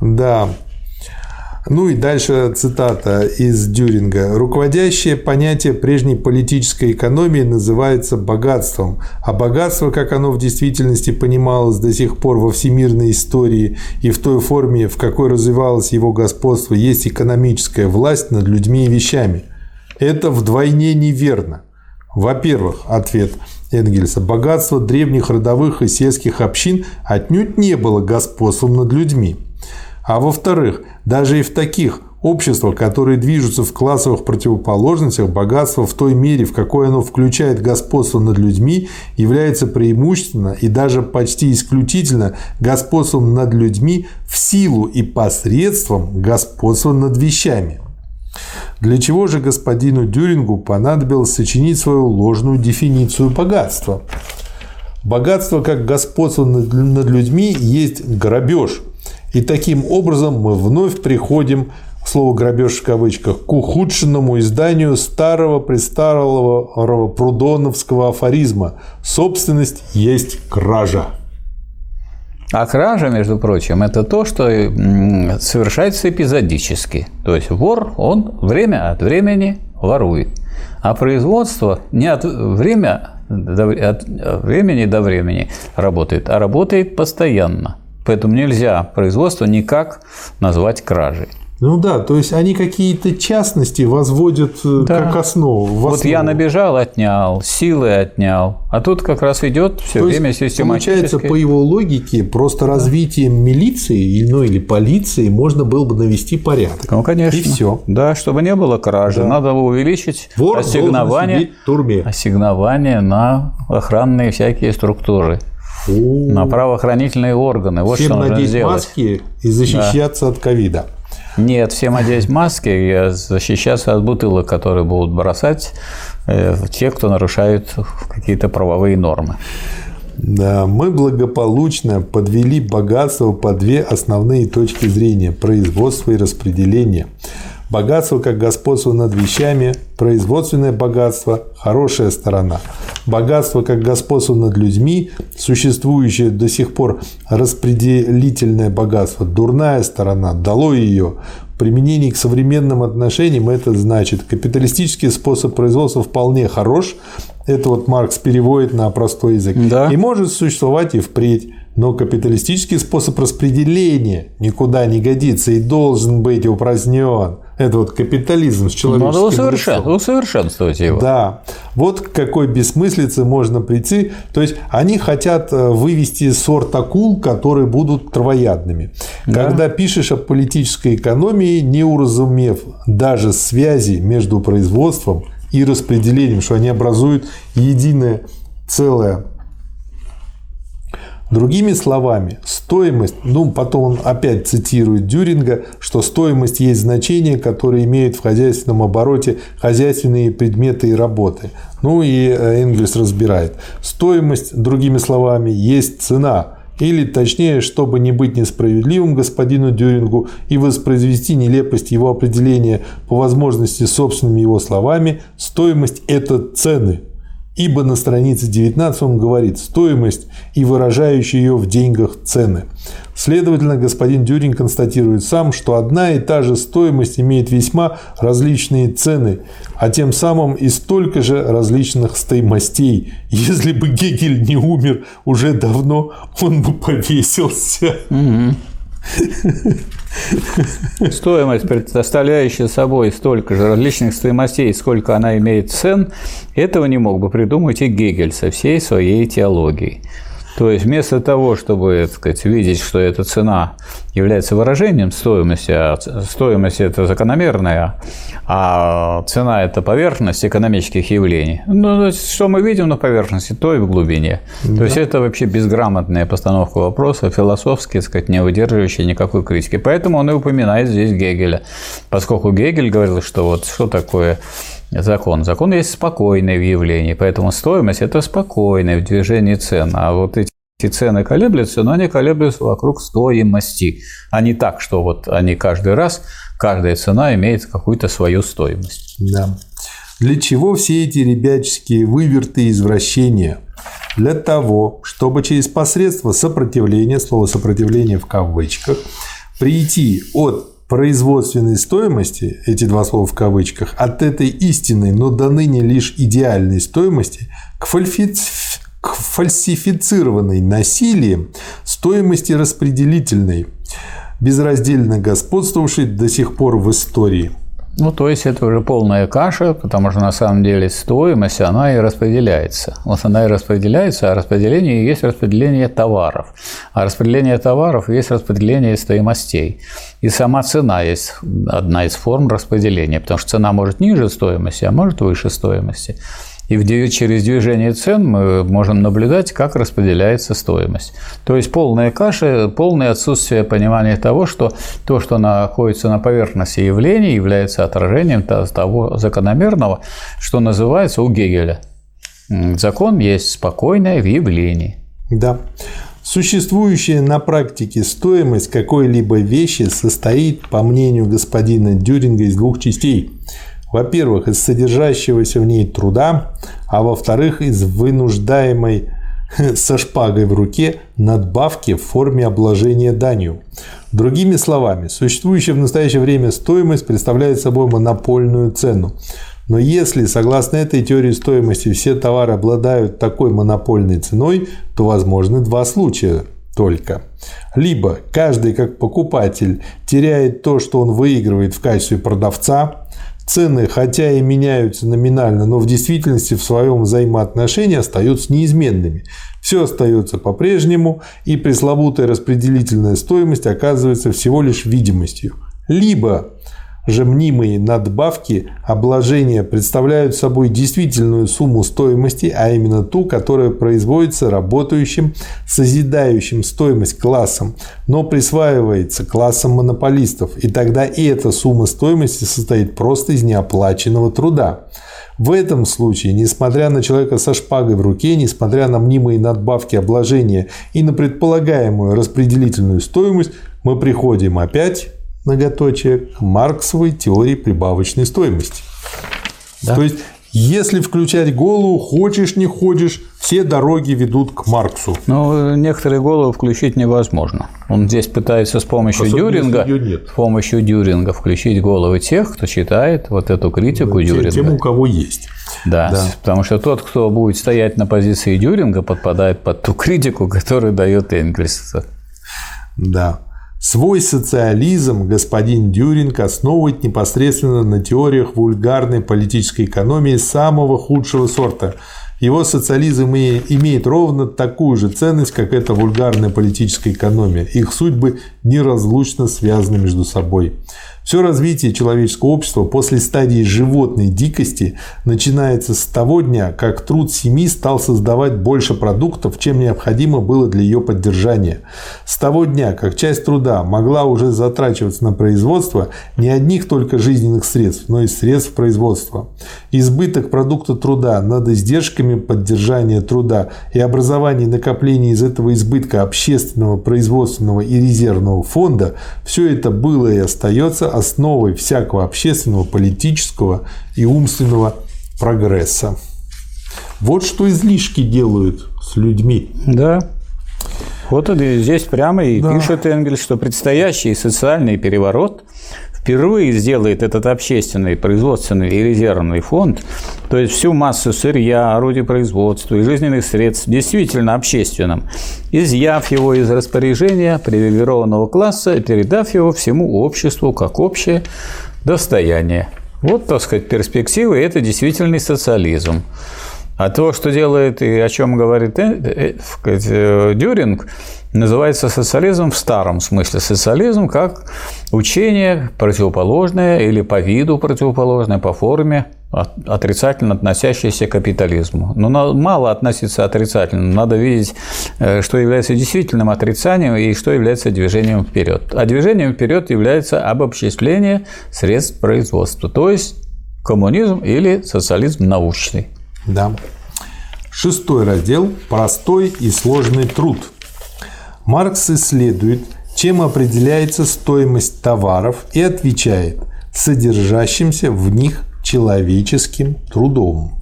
Да. Ну и дальше цитата из Дюринга. «Руководящее понятие прежней политической экономии называется богатством, а богатство, как оно в действительности понималось до сих пор во всемирной истории и в той форме, в какой развивалось его господство, есть экономическая власть над людьми и вещами. Это вдвойне неверно. Во-первых, ответ Энгельса, богатство древних родовых и сельских общин отнюдь не было господством над людьми. А во-вторых, даже и в таких обществах, которые движутся в классовых противоположностях, богатство в той мере, в какой оно включает господство над людьми, является преимущественно и даже почти исключительно господством над людьми в силу и посредством господства над вещами. Для чего же господину Дюрингу понадобилось сочинить свою ложную дефиницию богатства? Богатство как господство над людьми есть грабеж – и таким образом мы вновь приходим, слово «грабеж» в кавычках, к ухудшенному изданию старого престарого прудоновского афоризма «Собственность есть кража». А кража, между прочим, это то, что совершается эпизодически. То есть вор, он время от времени ворует. А производство не от время от времени до времени работает, а работает постоянно. Поэтому нельзя производство никак назвать кражей. Ну да, то есть они какие-то частности возводят э, да. как основу. Вот основу. я набежал, отнял, силы отнял, а тут как раз идет все то время систематически. Получается, по его логике, просто да. развитием милиции ну, или полиции можно было бы навести порядок. Ну, конечно. И все. Да, чтобы не было кражи, да. надо увеличить Вор ассигнование, ассигнование на охранные всякие структуры. На правоохранительные органы. Вот Всем что нужно сделать. маски и защищаться да. от ковида. Нет, всем одеть маски и защищаться от бутылок, которые будут бросать э, те, кто нарушает какие-то правовые нормы. Да, мы благополучно подвели богатство по две основные точки зрения – производство и распределение. Богатство как господство над вещами, производственное богатство – хорошая сторона. Богатство как господство над людьми, существующее до сих пор распределительное богатство – дурная сторона, дало ее. В применении к современным отношениям это значит, капиталистический способ производства вполне хорош, это вот Маркс переводит на простой язык, да. и может существовать и впредь. Но капиталистический способ распределения никуда не годится и должен быть упразднен. Это вот капитализм с человеческим Надо усовершен... усовершенствовать его. Да. Вот к какой бессмыслице можно прийти. То есть, они хотят э, вывести сорт акул, которые будут травоядными. Да. Когда пишешь о политической экономии, не уразумев даже связи между производством и распределением, что они образуют единое целое Другими словами, стоимость, ну потом он опять цитирует Дюринга, что стоимость есть значение, которое имеют в хозяйственном обороте хозяйственные предметы и работы. Ну и э, Энгельс разбирает. Стоимость, другими словами, есть цена, или, точнее, чтобы не быть несправедливым господину Дюрингу и воспроизвести нелепость его определения по возможности собственными его словами, стоимость – это цены – Ибо на странице 19 он говорит «стоимость и выражающие ее в деньгах цены». Следовательно, господин Дюрин констатирует сам, что одна и та же стоимость имеет весьма различные цены, а тем самым и столько же различных стоимостей. Если бы Гегель не умер уже давно, он бы повесился. Угу. Стоимость, представляющая собой столько же различных стоимостей, сколько она имеет цен, этого не мог бы придумать и Гегель со всей своей теологией. То есть вместо того, чтобы так сказать, видеть, что эта цена является выражением стоимости, а стоимость – это закономерная, а цена – это поверхность экономических явлений. Ну, что мы видим на поверхности, то и в глубине. Да. То есть это вообще безграмотная постановка вопроса, философски, так сказать, не выдерживающая никакой критики. Поэтому он и упоминает здесь Гегеля, поскольку Гегель говорил, что вот что такое закон. Закон есть спокойное в явлении, поэтому стоимость – это спокойное в движении цен. А вот эти цены колеблются, но они колеблются вокруг стоимости, а не так, что вот они каждый раз, каждая цена имеет какую-то свою стоимость. Да. Для чего все эти ребяческие выверты и извращения? Для того, чтобы через посредство сопротивления, слово сопротивление в кавычках, прийти от производственной стоимости, эти два слова в кавычках, от этой истинной, но до ныне лишь идеальной стоимости к, фальфи... к фальсифицированной насилием стоимости распределительной, безраздельно господствовавшей до сих пор в истории – ну, то есть это уже полная каша, потому что на самом деле стоимость, она и распределяется. Вот она и распределяется, а распределение есть распределение товаров. А распределение товаров есть распределение стоимостей. И сама цена есть одна из форм распределения, потому что цена может ниже стоимости, а может выше стоимости. И через движение цен мы можем наблюдать, как распределяется стоимость. То есть полная каша, полное отсутствие понимания того, что то, что находится на поверхности явлений, является отражением того закономерного, что называется у Гегеля. Закон есть спокойное в явлении. Да. Существующая на практике стоимость какой-либо вещи состоит, по мнению господина Дюринга, из двух частей – во-первых, из содержащегося в ней труда, а во-вторых, из вынуждаемой со шпагой в руке надбавки в форме обложения данью. Другими словами, существующая в настоящее время стоимость представляет собой монопольную цену. Но если, согласно этой теории стоимости, все товары обладают такой монопольной ценой, то возможны два случая. только. Либо каждый как покупатель теряет то, что он выигрывает в качестве продавца, цены хотя и меняются номинально, но в действительности в своем взаимоотношении остаются неизменными. Все остается по-прежнему, и пресловутая распределительная стоимость оказывается всего лишь видимостью. Либо же мнимые надбавки обложения представляют собой действительную сумму стоимости, а именно ту, которая производится работающим, созидающим стоимость классом, но присваивается классом монополистов, и тогда и эта сумма стоимости состоит просто из неоплаченного труда. В этом случае, несмотря на человека со шпагой в руке, несмотря на мнимые надбавки обложения и на предполагаемую распределительную стоимость, мы приходим опять многоточие, к марксовой теории прибавочной стоимости. Да. То есть, если включать голову, хочешь, не хочешь, все дороги ведут к Марксу. Ну, некоторые головы включить невозможно. Он здесь пытается с помощью Особенно Дюринга, с помощью Дюринга включить головы тех, кто читает вот эту критику Те, Дюринга. Тем, у кого есть. Да, да, потому что тот, кто будет стоять на позиции Дюринга, подпадает под ту критику, которую дает Энгельс. Да. Свой социализм господин Дюринг основывает непосредственно на теориях вульгарной политической экономии самого худшего сорта. Его социализм имеет ровно такую же ценность, как эта вульгарная политическая экономия. Их судьбы неразлучно связаны между собой. Все развитие человеческого общества после стадии животной дикости начинается с того дня, как труд семьи стал создавать больше продуктов, чем необходимо было для ее поддержания. С того дня, как часть труда могла уже затрачиваться на производство не одних только жизненных средств, но и средств производства. Избыток продукта труда над издержками поддержания труда и образование накопления из этого избытка общественного, производственного и резервного фонда – все это было и остается основой всякого общественного, политического и умственного прогресса. Вот что излишки делают с людьми. Да. Вот здесь прямо и да. пишет Энгельс, что предстоящий социальный переворот впервые сделает этот общественный, производственный и резервный фонд, то есть всю массу сырья, орудий производства и жизненных средств действительно общественным, изъяв его из распоряжения привилегированного класса и передав его всему обществу как общее достояние. Вот, так сказать, перспективы – это действительный социализм. А то, что делает и о чем говорит э, э, э, Дюринг, называется социализм в старом смысле. Социализм как учение противоположное или по виду противоположное, по форме отрицательно относящееся к капитализму. Но мало относиться отрицательно. Надо видеть, что является действительным отрицанием и что является движением вперед. А движением вперед является обобществление средств производства, то есть коммунизм или социализм научный. Да. Шестой раздел – простой и сложный труд. Маркс исследует, чем определяется стоимость товаров и отвечает – содержащимся в них человеческим трудом.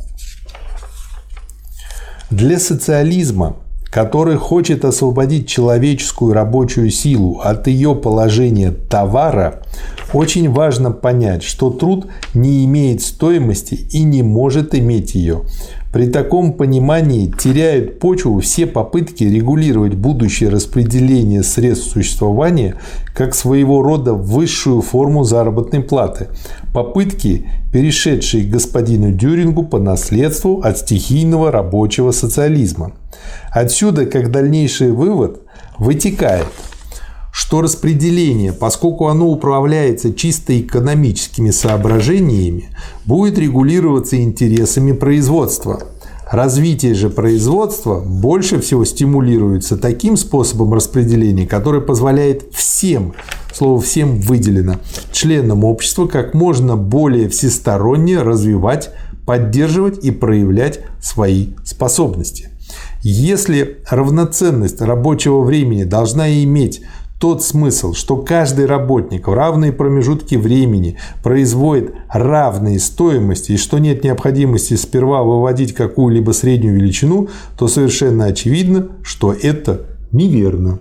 Для социализма, который хочет освободить человеческую рабочую силу от ее положения товара, очень важно понять, что труд не имеет стоимости и не может иметь ее. При таком понимании теряют почву все попытки регулировать будущее распределение средств существования как своего рода высшую форму заработной платы. Попытки, перешедшие к господину Дюрингу по наследству от стихийного рабочего социализма. Отсюда, как дальнейший вывод, вытекает – что распределение, поскольку оно управляется чисто экономическими соображениями, будет регулироваться интересами производства. Развитие же производства больше всего стимулируется таким способом распределения, который позволяет всем, слово «всем» выделено, членам общества как можно более всесторонне развивать, поддерживать и проявлять свои способности. Если равноценность рабочего времени должна иметь тот смысл, что каждый работник в равные промежутки времени производит равные стоимости и что нет необходимости сперва выводить какую-либо среднюю величину, то совершенно очевидно, что это неверно.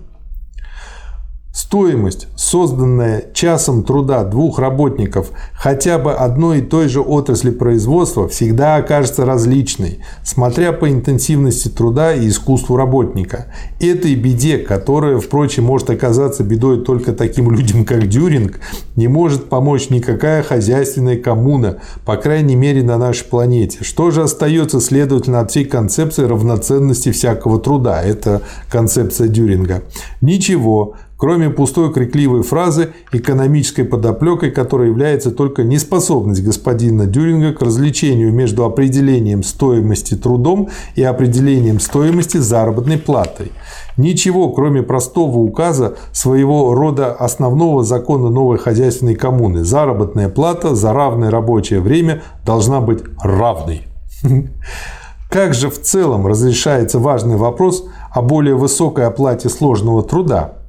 Стоимость, созданная часом труда двух работников хотя бы одной и той же отрасли производства, всегда окажется различной, смотря по интенсивности труда и искусству работника. Этой беде, которая, впрочем, может оказаться бедой только таким людям, как Дюринг, не может помочь никакая хозяйственная коммуна, по крайней мере на нашей планете. Что же остается, следовательно, от всей концепции равноценности всякого труда? Это концепция Дюринга. Ничего, кроме пустой крикливой фразы, экономической подоплекой, которая является только неспособность господина Дюринга к развлечению между определением стоимости трудом и определением стоимости заработной платой. Ничего, кроме простого указа своего рода основного закона новой хозяйственной коммуны. Заработная плата за равное рабочее время должна быть равной. Как же в целом разрешается важный вопрос о более высокой оплате сложного труда?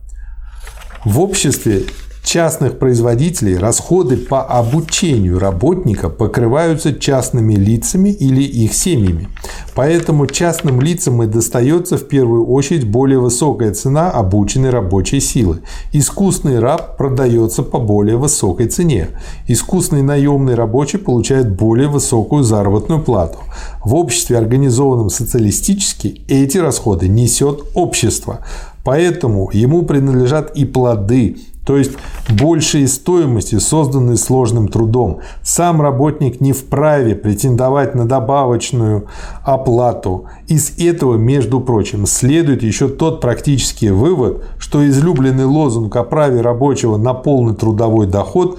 В обществе частных производителей расходы по обучению работника покрываются частными лицами или их семьями. Поэтому частным лицам и достается в первую очередь более высокая цена обученной рабочей силы. Искусный раб продается по более высокой цене. Искусный наемный рабочий получает более высокую заработную плату. В обществе, организованном социалистически, эти расходы несет общество. Поэтому ему принадлежат и плоды, то есть большие стоимости, созданные сложным трудом. Сам работник не вправе претендовать на добавочную оплату. Из этого, между прочим, следует еще тот практический вывод, что излюбленный лозунг о праве рабочего на полный трудовой доход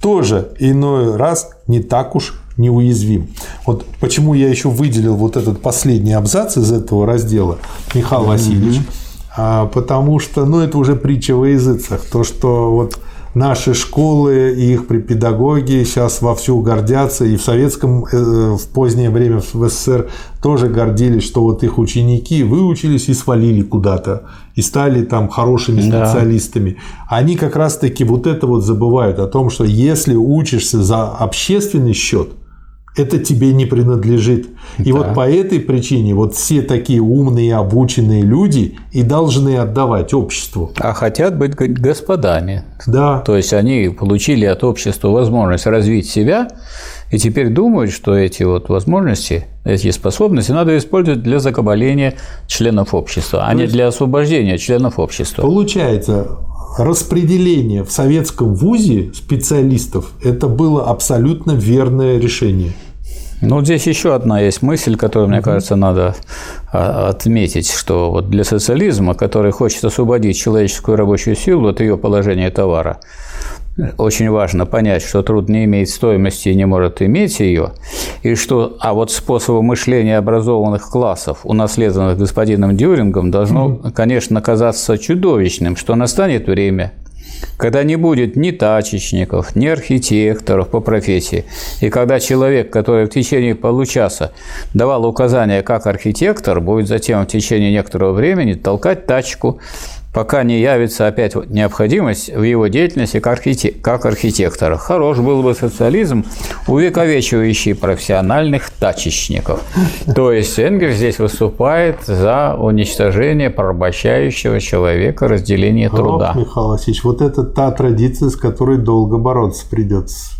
тоже иной раз не так уж неуязвим. Вот почему я еще выделил вот этот последний абзац из этого раздела, Михаил Васильевич. Mm-hmm потому что, ну, это уже притча во языцах, то, что вот наши школы и их педагоги сейчас вовсю гордятся, и в советском, э, в позднее время в СССР тоже гордились, что вот их ученики выучились и свалили куда-то, и стали там хорошими специалистами. Да. Они как раз-таки вот это вот забывают о том, что если учишься за общественный счет – это тебе не принадлежит. И да. вот по этой причине вот все такие умные, обученные люди и должны отдавать обществу. А хотят быть господами. Да. То есть они получили от общества возможность развить себя, и теперь думают, что эти вот возможности, эти способности надо использовать для закабаления членов общества, а не для освобождения членов общества. Получается, распределение в советском вузе специалистов – это было абсолютно верное решение. Ну, здесь еще одна есть мысль, которую, мне кажется, надо а, отметить, что вот для социализма, который хочет освободить человеческую рабочую силу от ее положения товара, очень важно понять, что труд не имеет стоимости и не может иметь ее, и что, а вот способы мышления образованных классов, унаследованных господином Дюрингом, должно, конечно, казаться чудовищным, что настанет время, когда не будет ни тачечников, ни архитекторов по профессии, и когда человек, который в течение получаса давал указания как архитектор, будет затем в течение некоторого времени толкать тачку, пока не явится опять необходимость в его деятельности как, архитектора. Хорош был бы социализм, увековечивающий профессиональных тачечников. То есть Энгельс здесь выступает за уничтожение порабощающего человека разделение труда. Ох, Михаил Васильевич, вот это та традиция, с которой долго бороться придется.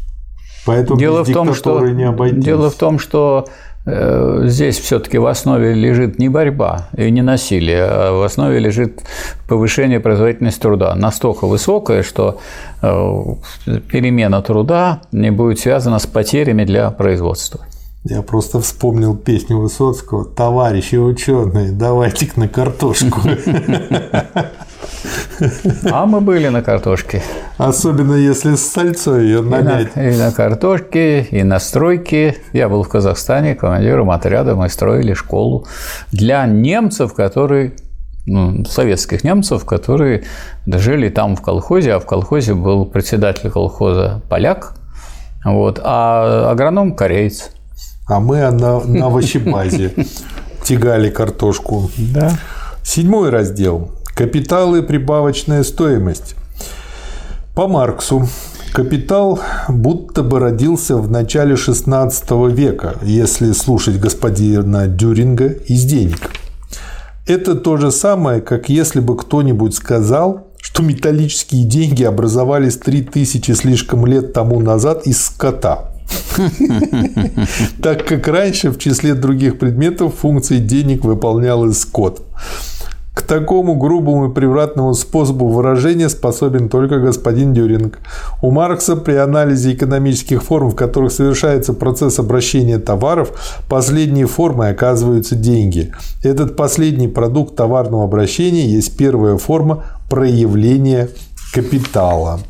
Поэтому дело в том, что, не обойтись. Дело в том, что здесь все-таки в основе лежит не борьба и не насилие, а в основе лежит повышение производительности труда настолько высокое, что э, перемена труда не будет связана с потерями для производства. Я просто вспомнил песню Высоцкого «Товарищи ученые, давайте-ка на картошку». А мы были на картошке. Особенно если с сальцой ее намять. И на, и на картошке, и на стройке. Я был в Казахстане командиром отряда, мы строили школу для немцев, которые ну, советских немцев, которые жили там в колхозе, а в колхозе был председатель колхоза поляк, вот, а агроном кореец. А мы на, на овощебазе тягали картошку. Да. Седьмой раздел. Капиталы прибавочная стоимость. По Марксу капитал будто бы родился в начале XVI века, если слушать господина Дюринга из денег. Это то же самое, как если бы кто-нибудь сказал, что металлические деньги образовались 3000 слишком лет тому назад из скота. Так как раньше в числе других предметов функции денег выполнял и скот. Такому грубому и превратному способу выражения способен только господин Дюринг. У Маркса при анализе экономических форм, в которых совершается процесс обращения товаров, последней формой оказываются деньги. Этот последний продукт товарного обращения есть первая форма проявления капитала.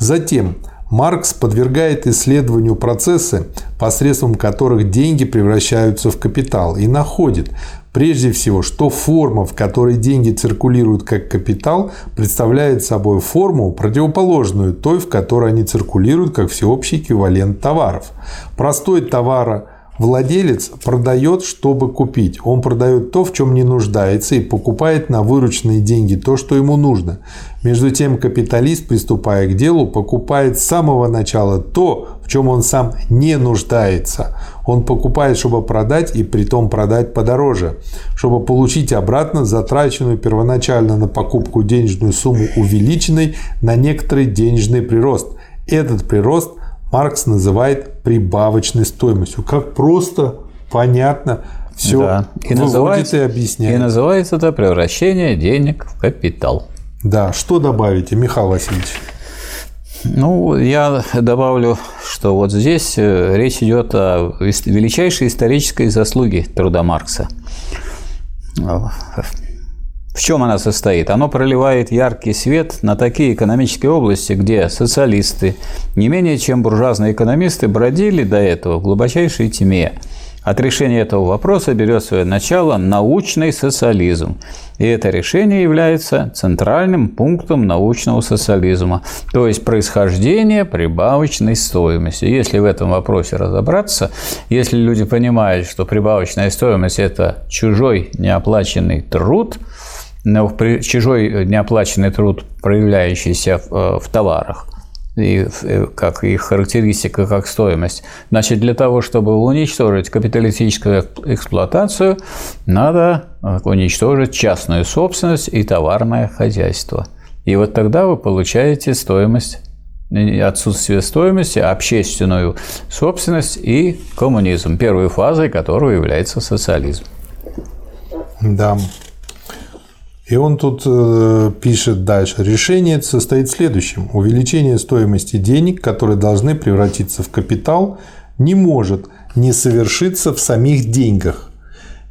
Затем Маркс подвергает исследованию процессы, посредством которых деньги превращаются в капитал, и находит, Прежде всего, что форма, в которой деньги циркулируют как капитал, представляет собой форму, противоположную той, в которой они циркулируют как всеобщий эквивалент товаров. Простой товара Владелец продает, чтобы купить. Он продает то, в чем не нуждается, и покупает на вырученные деньги то, что ему нужно. Между тем, капиталист, приступая к делу, покупает с самого начала то, в чем он сам не нуждается. Он покупает, чтобы продать, и при том продать подороже, чтобы получить обратно затраченную первоначально на покупку денежную сумму увеличенной на некоторый денежный прирост. Этот прирост – Маркс называет прибавочной стоимостью. Как просто, понятно, все да. и называется, и объясняет. И называется это превращение денег в капитал. Да, что добавите, Михаил Васильевич? Ну, я добавлю, что вот здесь э, речь идет о величайшей исторической заслуге труда Маркса. В чем она состоит? Оно проливает яркий свет на такие экономические области, где социалисты, не менее чем буржуазные экономисты, бродили до этого в глубочайшей тьме. От решения этого вопроса берет свое начало научный социализм. И это решение является центральным пунктом научного социализма, то есть происхождение прибавочной стоимости. Если в этом вопросе разобраться, если люди понимают, что прибавочная стоимость – это чужой неоплаченный труд – чужой неоплаченный труд, проявляющийся в, э, в товарах, и э, как их характеристика, как стоимость. Значит, для того, чтобы уничтожить капиталистическую эксплуатацию, надо э, уничтожить частную собственность и товарное хозяйство. И вот тогда вы получаете стоимость отсутствие стоимости, общественную собственность и коммунизм, первой фазой которого является социализм. Да, и он тут э, пишет дальше. Решение состоит в следующем. Увеличение стоимости денег, которые должны превратиться в капитал, не может не совершиться в самих деньгах,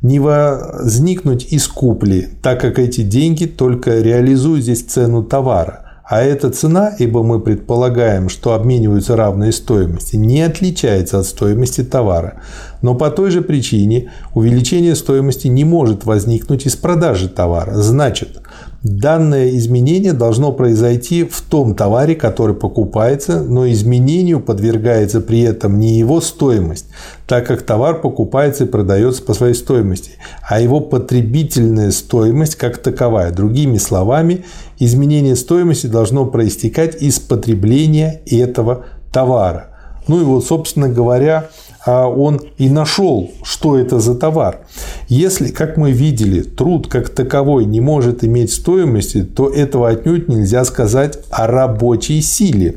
не возникнуть из купли, так как эти деньги только реализуют здесь цену товара. А эта цена, ибо мы предполагаем, что обмениваются равные стоимости, не отличается от стоимости товара. Но по той же причине увеличение стоимости не может возникнуть из продажи товара. Значит, Данное изменение должно произойти в том товаре, который покупается, но изменению подвергается при этом не его стоимость, так как товар покупается и продается по своей стоимости, а его потребительная стоимость как таковая. Другими словами, изменение стоимости должно проистекать из потребления этого товара. Ну и вот, собственно говоря, он и нашел, что это за товар. Если, как мы видели, труд как таковой не может иметь стоимости, то этого отнюдь нельзя сказать о рабочей силе.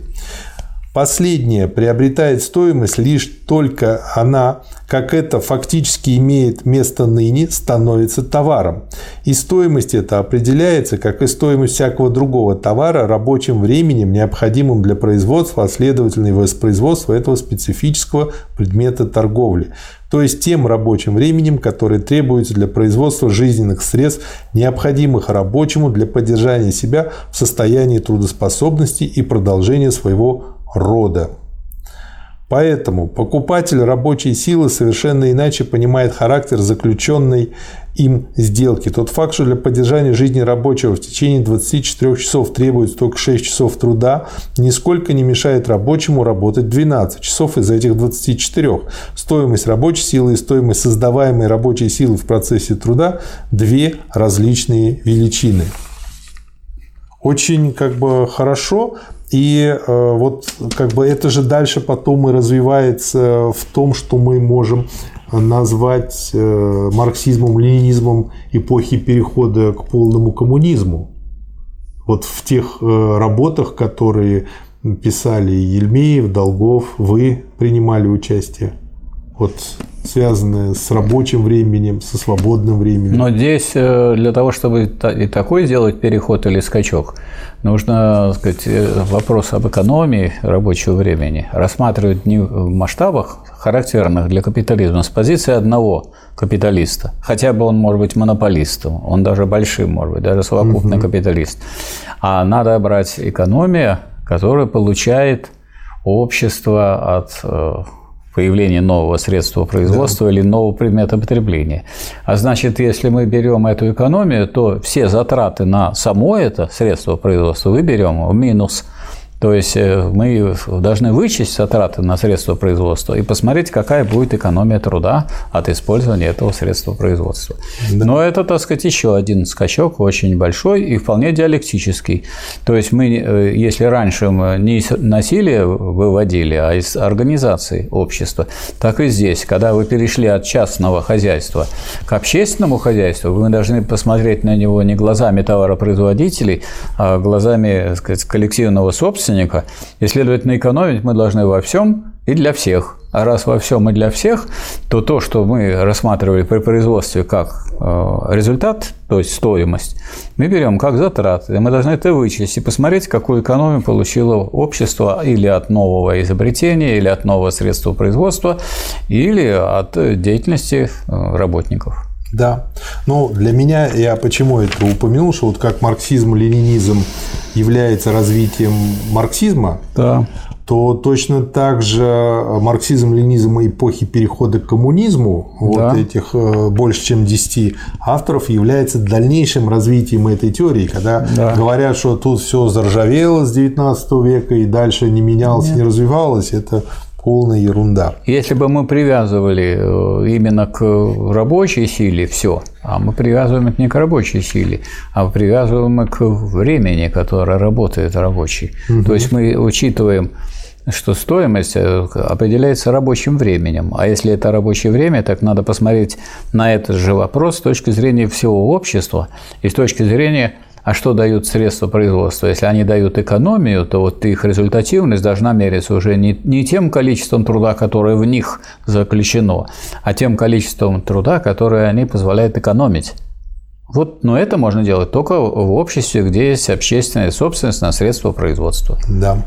Последняя приобретает стоимость лишь только она, как это фактически имеет место ныне, становится товаром. И стоимость эта определяется, как и стоимость всякого другого товара, рабочим временем, необходимым для производства, а следовательно и воспроизводства этого специфического предмета торговли то есть тем рабочим временем, которое требуется для производства жизненных средств, необходимых рабочему для поддержания себя в состоянии трудоспособности и продолжения своего рода. Поэтому покупатель рабочей силы совершенно иначе понимает характер заключенной им сделки. Тот факт, что для поддержания жизни рабочего в течение 24 часов требуется только 6 часов труда, нисколько не мешает рабочему работать 12 часов из этих 24. Стоимость рабочей силы и стоимость создаваемой рабочей силы в процессе труда – две различные величины. Очень как бы хорошо и э, вот как бы это же дальше потом и развивается в том, что мы можем назвать э, марксизмом, ленинизмом эпохи перехода к полному коммунизму. Вот в тех э, работах, которые писали Ельмеев, Долгов, вы принимали участие? Вот связанное с рабочим временем, со свободным временем. Но здесь для того, чтобы и такой сделать переход или скачок, нужно сказать, э, вопрос об экономии рабочего времени рассматривать не в масштабах, характерных для капитализма, с позиции одного капиталиста. Хотя бы он может быть монополистом, он даже большим может быть, даже совокупный угу. капиталист. А надо брать экономия, которая получает общество от появления нового средства производства да. или нового предмета потребления. А значит, если мы берем эту экономию, то все затраты на само это средство производства вы берем в минус – то есть э, мы должны вычесть затраты на средства производства и посмотреть, какая будет экономия труда от использования этого средства производства. Да. Но это, так сказать, еще один скачок очень большой и вполне диалектический. То есть мы, э, если раньше мы не насилие выводили, а из организации общества, так и здесь, когда вы перешли от частного хозяйства к общественному хозяйству, вы должны посмотреть на него не глазами товаропроизводителей, а глазами сказать, коллективного собственника, собственника, и, следовательно, экономить мы должны во всем и для всех. А раз во всем и для всех, то то, что мы рассматривали при производстве как э, результат, то есть стоимость, мы берем как затраты. И мы должны это вычесть и посмотреть, какую экономию получило общество или от нового изобретения, или от нового средства производства, или от деятельности э, работников. Да. Но для меня, я почему это упомянул, что вот как марксизм-ленинизм является развитием марксизма, да. то точно так же марксизм-ленинизм эпохи перехода к коммунизму, да. вот этих э, больше чем 10 авторов, является дальнейшим развитием этой теории, когда да. говорят, что тут все заржавело с 19 века и дальше не менялось, Нет. не развивалось, это полная ерунда. Если бы мы привязывали э, именно к рабочей силе все, а мы привязываем это не к рабочей силе, а привязываем к времени, которое работает рабочий. Угу. То есть мы учитываем что стоимость э, определяется рабочим временем. А если это рабочее время, так надо посмотреть на этот же вопрос с точки зрения всего общества и с точки зрения а что дают средства производства? Если они дают экономию, то вот их результативность должна мериться уже не, не тем количеством труда, которое в них заключено, а тем количеством труда, которое они позволяют экономить. Вот, но это можно делать только в обществе, где есть общественная собственность на средства производства. Да.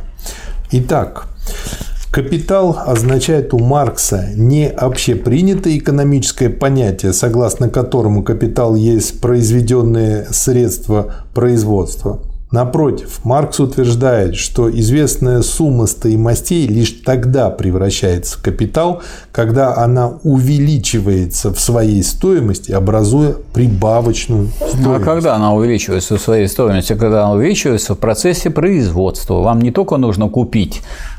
Итак, Капитал означает у Маркса не общепринятое экономическое понятие, согласно которому капитал есть произведенные средства производства. Напротив, Маркс утверждает, что известная сумма стоимостей лишь тогда превращается в капитал, когда она увеличивается в своей стоимости, образуя прибавочную стоимость. Ну, а когда она увеличивается в своей стоимости? Когда она увеличивается в процессе производства. Вам не только нужно купить а,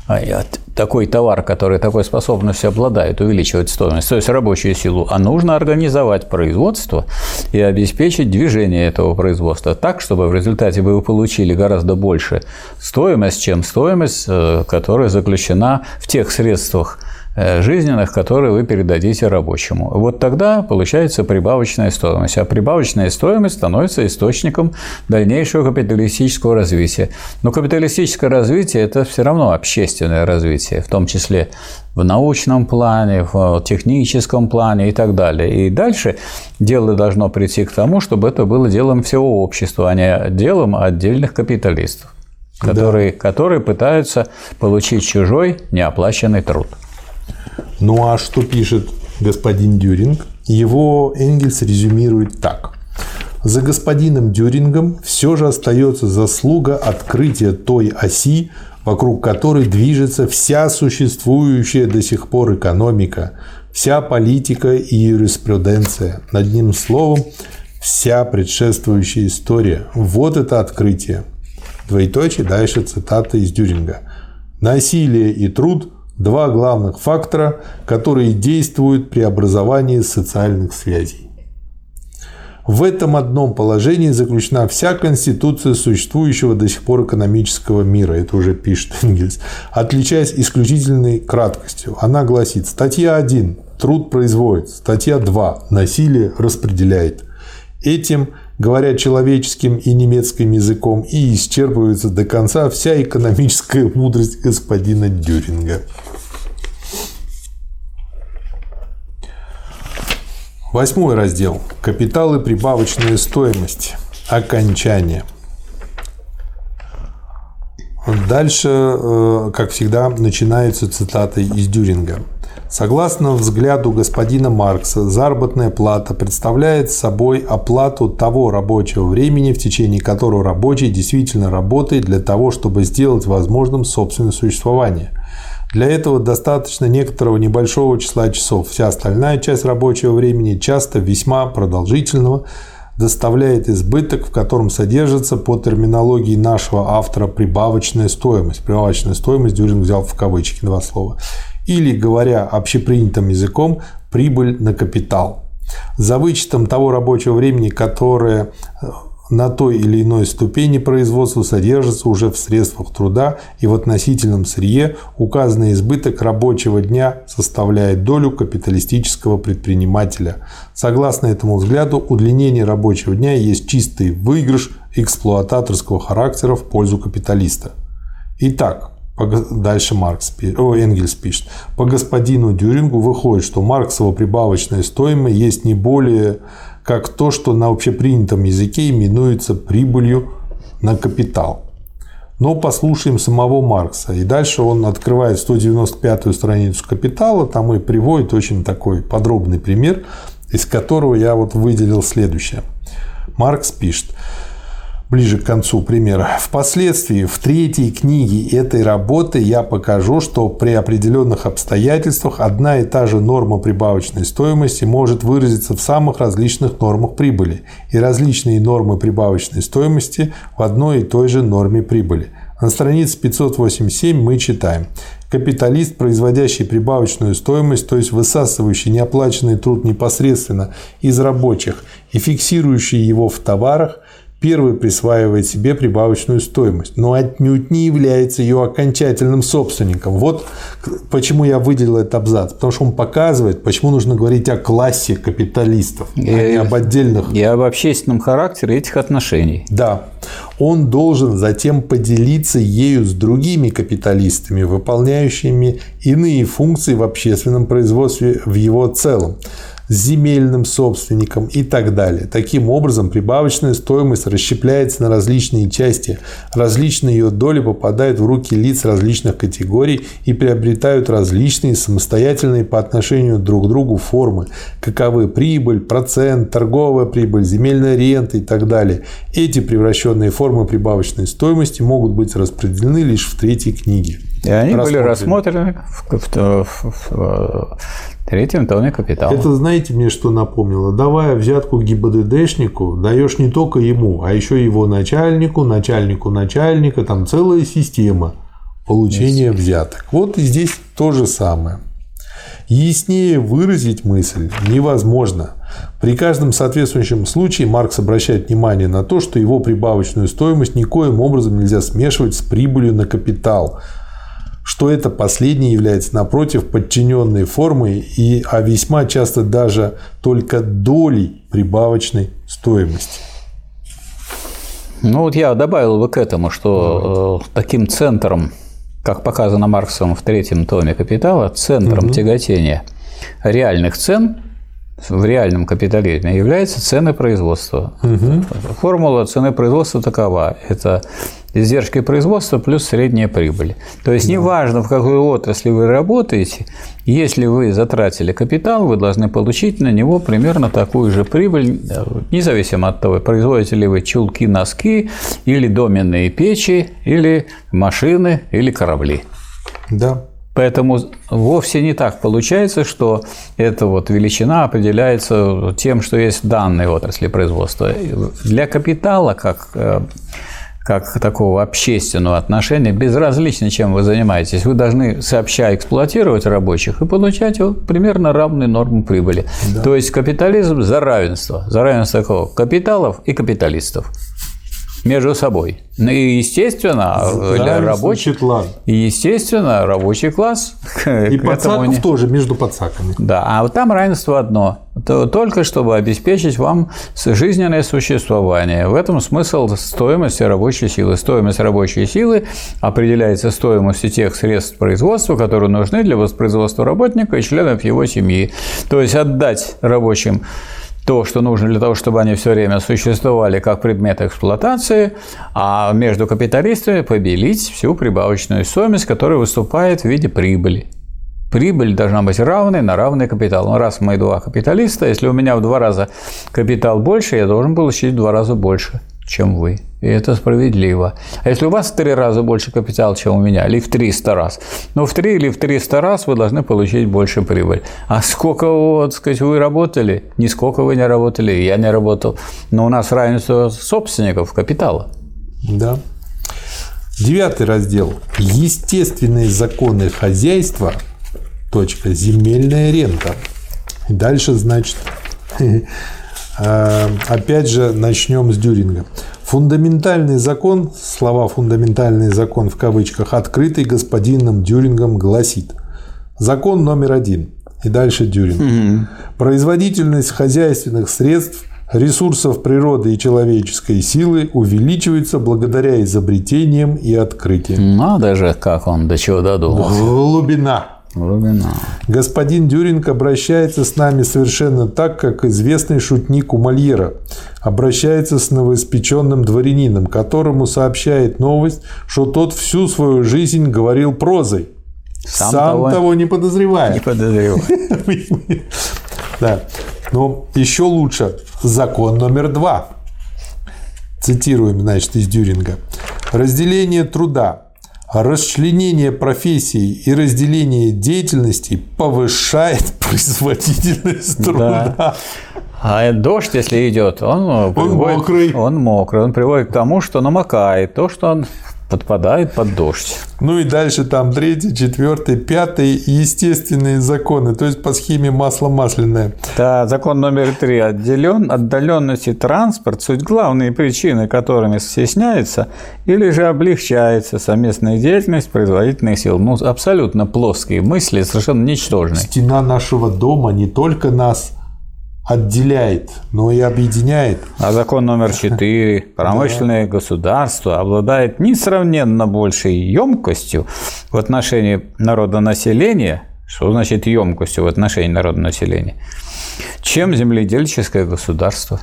такой товар, который такой способностью обладает, увеличивать стоимость, то есть рабочую силу, а нужно организовать производство и обеспечить движение этого производства так, чтобы в результате вы получили гораздо больше стоимость, чем стоимость, э, которая заключена в тех средствах, жизненных, которые вы передадите рабочему. Вот тогда получается прибавочная стоимость. А прибавочная стоимость становится источником дальнейшего капиталистического развития. Но капиталистическое развитие – это все равно общественное развитие, в том числе в научном плане, в техническом плане и так далее. И дальше дело должно прийти к тому, чтобы это было делом всего общества, а не делом отдельных капиталистов, которые, да. которые пытаются получить чужой неоплаченный труд. Ну а что пишет господин Дюринг? Его Энгельс резюмирует так. За господином Дюрингом все же остается заслуга открытия той оси, вокруг которой движется вся существующая до сих пор экономика, вся политика и юриспруденция. Одним словом, вся предшествующая история. Вот это открытие. Двоеточие, дальше цитата из Дюринга. Насилие и труд Два главных фактора, которые действуют при образовании социальных связей. В этом одном положении заключена вся конституция существующего до сих пор экономического мира, это уже пишет Энгельс, отличаясь исключительной краткостью. Она гласит, статья 1 – труд производит, статья 2 – насилие распределяет. Этим говоря человеческим и немецким языком, и исчерпывается до конца вся экономическая мудрость господина Дюринга. Восьмой раздел. Капитал и прибавочная стоимость. Окончание. Дальше, э, как всегда, начинается цитатой из Дюринга. Согласно взгляду господина Маркса, заработная плата представляет собой оплату того рабочего времени, в течение которого рабочий действительно работает для того, чтобы сделать возможным собственное существование. Для этого достаточно некоторого небольшого числа часов. Вся остальная часть рабочего времени, часто весьма продолжительного, доставляет избыток, в котором содержится по терминологии нашего автора прибавочная стоимость. Прибавочная стоимость Дюринг взял в кавычки два слова. Или, говоря общепринятым языком, прибыль на капитал. За вычетом того рабочего времени, которое э, на той или иной ступени производства содержится уже в средствах труда и в относительном сырье, указанный избыток рабочего дня составляет долю капиталистического предпринимателя. Согласно этому взгляду, удлинение рабочего дня есть чистый выигрыш эксплуататорского характера в пользу капиталиста. Итак, Дальше Маркс, о, Энгельс пишет. По господину Дюрингу выходит, что Марксова прибавочная стоимость есть не более как то, что на общепринятом языке именуется прибылью на капитал. Но послушаем самого Маркса. И дальше он открывает 195-ю страницу «Капитала», там и приводит очень такой подробный пример, из которого я вот выделил следующее. Маркс пишет, ближе к концу примера. Впоследствии в третьей книге этой работы я покажу, что при определенных обстоятельствах одна и та же норма прибавочной стоимости может выразиться в самых различных нормах прибыли и различные нормы прибавочной стоимости в одной и той же норме прибыли. На странице 587 мы читаем. Капиталист, производящий прибавочную стоимость, то есть высасывающий неоплаченный труд непосредственно из рабочих и фиксирующий его в товарах, Первый присваивает себе прибавочную стоимость, но отнюдь не является ее окончательным собственником. Вот почему я выделил этот абзац. Потому что он показывает, почему нужно говорить о классе капиталистов, и, а не об отдельных. И об общественном характере этих отношений. Да. Он должен затем поделиться ею с другими капиталистами, выполняющими иные функции в общественном производстве в его целом земельным собственником и так далее. Таким образом, прибавочная стоимость расщепляется на различные части. Различные ее доли попадают в руки лиц различных категорий и приобретают различные самостоятельные по отношению друг к другу формы, каковы прибыль, процент, торговая прибыль, земельная рента и так далее. Эти превращенные формы прибавочной стоимости могут быть распределены лишь в третьей книге. И они были рассмотрены в, в, в, в третьем томе «Капитала». Это знаете мне что напомнило? Давая взятку ГИБДДшнику, даешь не только ему, а еще его начальнику, начальнику начальника, там целая система получения взяток. Вот и здесь то же самое. Яснее выразить мысль невозможно. При каждом соответствующем случае Маркс обращает внимание на то, что его прибавочную стоимость никоим образом нельзя смешивать с прибылью на капитал – что это последнее является, напротив, подчиненной формой, и, а весьма часто даже только долей прибавочной стоимости. Ну вот я добавил бы к этому, что Давайте. Э, таким центром, как показано Марксом в третьем томе «Капитала», центром угу. тяготения реальных цен в реальном капитализме является цены производства. Угу. Формула цены производства такова. Это издержки производства плюс средняя прибыль. То есть, да. неважно, в какой отрасли вы работаете, если вы затратили капитал, вы должны получить на него примерно такую же прибыль, независимо от того, производите ли вы чулки, носки, или доменные печи, или машины, или корабли. Да. Поэтому вовсе не так получается, что эта вот величина определяется тем, что есть в данной отрасли производства. Для капитала, как э, как такого общественного отношения, безразлично, чем вы занимаетесь. Вы должны сообща эксплуатировать рабочих и получать вот примерно равные нормы прибыли. Да. То есть капитализм за равенство. За равенство кого? Капиталов и капиталистов. Между собой. Ну и, естественно, для рабочих, и, естественно, рабочий класс. И подсаков не... тоже между подсаками. Да, а вот там равенство одно. Только чтобы обеспечить вам жизненное существование. В этом смысл стоимости рабочей силы. Стоимость рабочей силы определяется стоимостью тех средств производства, которые нужны для воспроизводства работника и членов его семьи. То есть отдать рабочим то, что нужно для того, чтобы они все время существовали как предмет эксплуатации, а между капиталистами побелить всю прибавочную стоимость, которая выступает в виде прибыли. Прибыль должна быть равной на равный капитал. Ну, раз мы два капиталиста, если у меня в два раза капитал больше, я должен получить в два раза больше чем вы. И это справедливо. А если у вас в три раза больше капитала, чем у меня, или в 300 раз, ну, в 3 или в 300 раз вы должны получить больше прибыль. А сколько, вот, сказать, вы работали? Нисколько вы не работали, я не работал. Но у нас равенство собственников капитала. Да. Девятый раздел. Естественные законы хозяйства. Точка. Земельная рента. Дальше, значит, опять же, начнем с Дюринга. Фундаментальный закон, слова «фундаментальный закон» в кавычках, открытый господином Дюрингом гласит Закон номер один. И дальше Дюринг. Угу. Производительность хозяйственных средств, ресурсов природы и человеческой силы увеличивается благодаря изобретениям и открытиям. Надо же, как он до чего додумался. Глубина. Глубина. Господин Дюринг обращается с нами совершенно так, как известный шутник у Мольера обращается с новоиспеченным дворянином, которому сообщает новость, что тот всю свою жизнь говорил прозой, сам, сам того, того не подозревая. Не подозревая. Да. Но еще лучше закон номер два. Цитируем, значит, из Дюринга. Разделение труда расчленение профессий и разделение деятельности повышает производительность труда. Да. А дождь, если идет, он, он приводит, мокрый. Он мокрый. Он приводит к тому, что намокает. То, что он подпадает под дождь. Ну и дальше там третий, четвертый, пятый естественные законы, то есть по схеме масло масляное. Да, закон номер три. Отделен, отдаленность и транспорт – суть главные причины, которыми стесняется или же облегчается совместная деятельность производительных сил. Ну, абсолютно плоские мысли, совершенно ничтожные. Стена нашего дома не только нас – отделяет, но и объединяет. А закон номер 4. Промышленное да. государство обладает несравненно большей емкостью в отношении народонаселения, что значит емкостью в отношении народонаселения, чем земледельческое государство.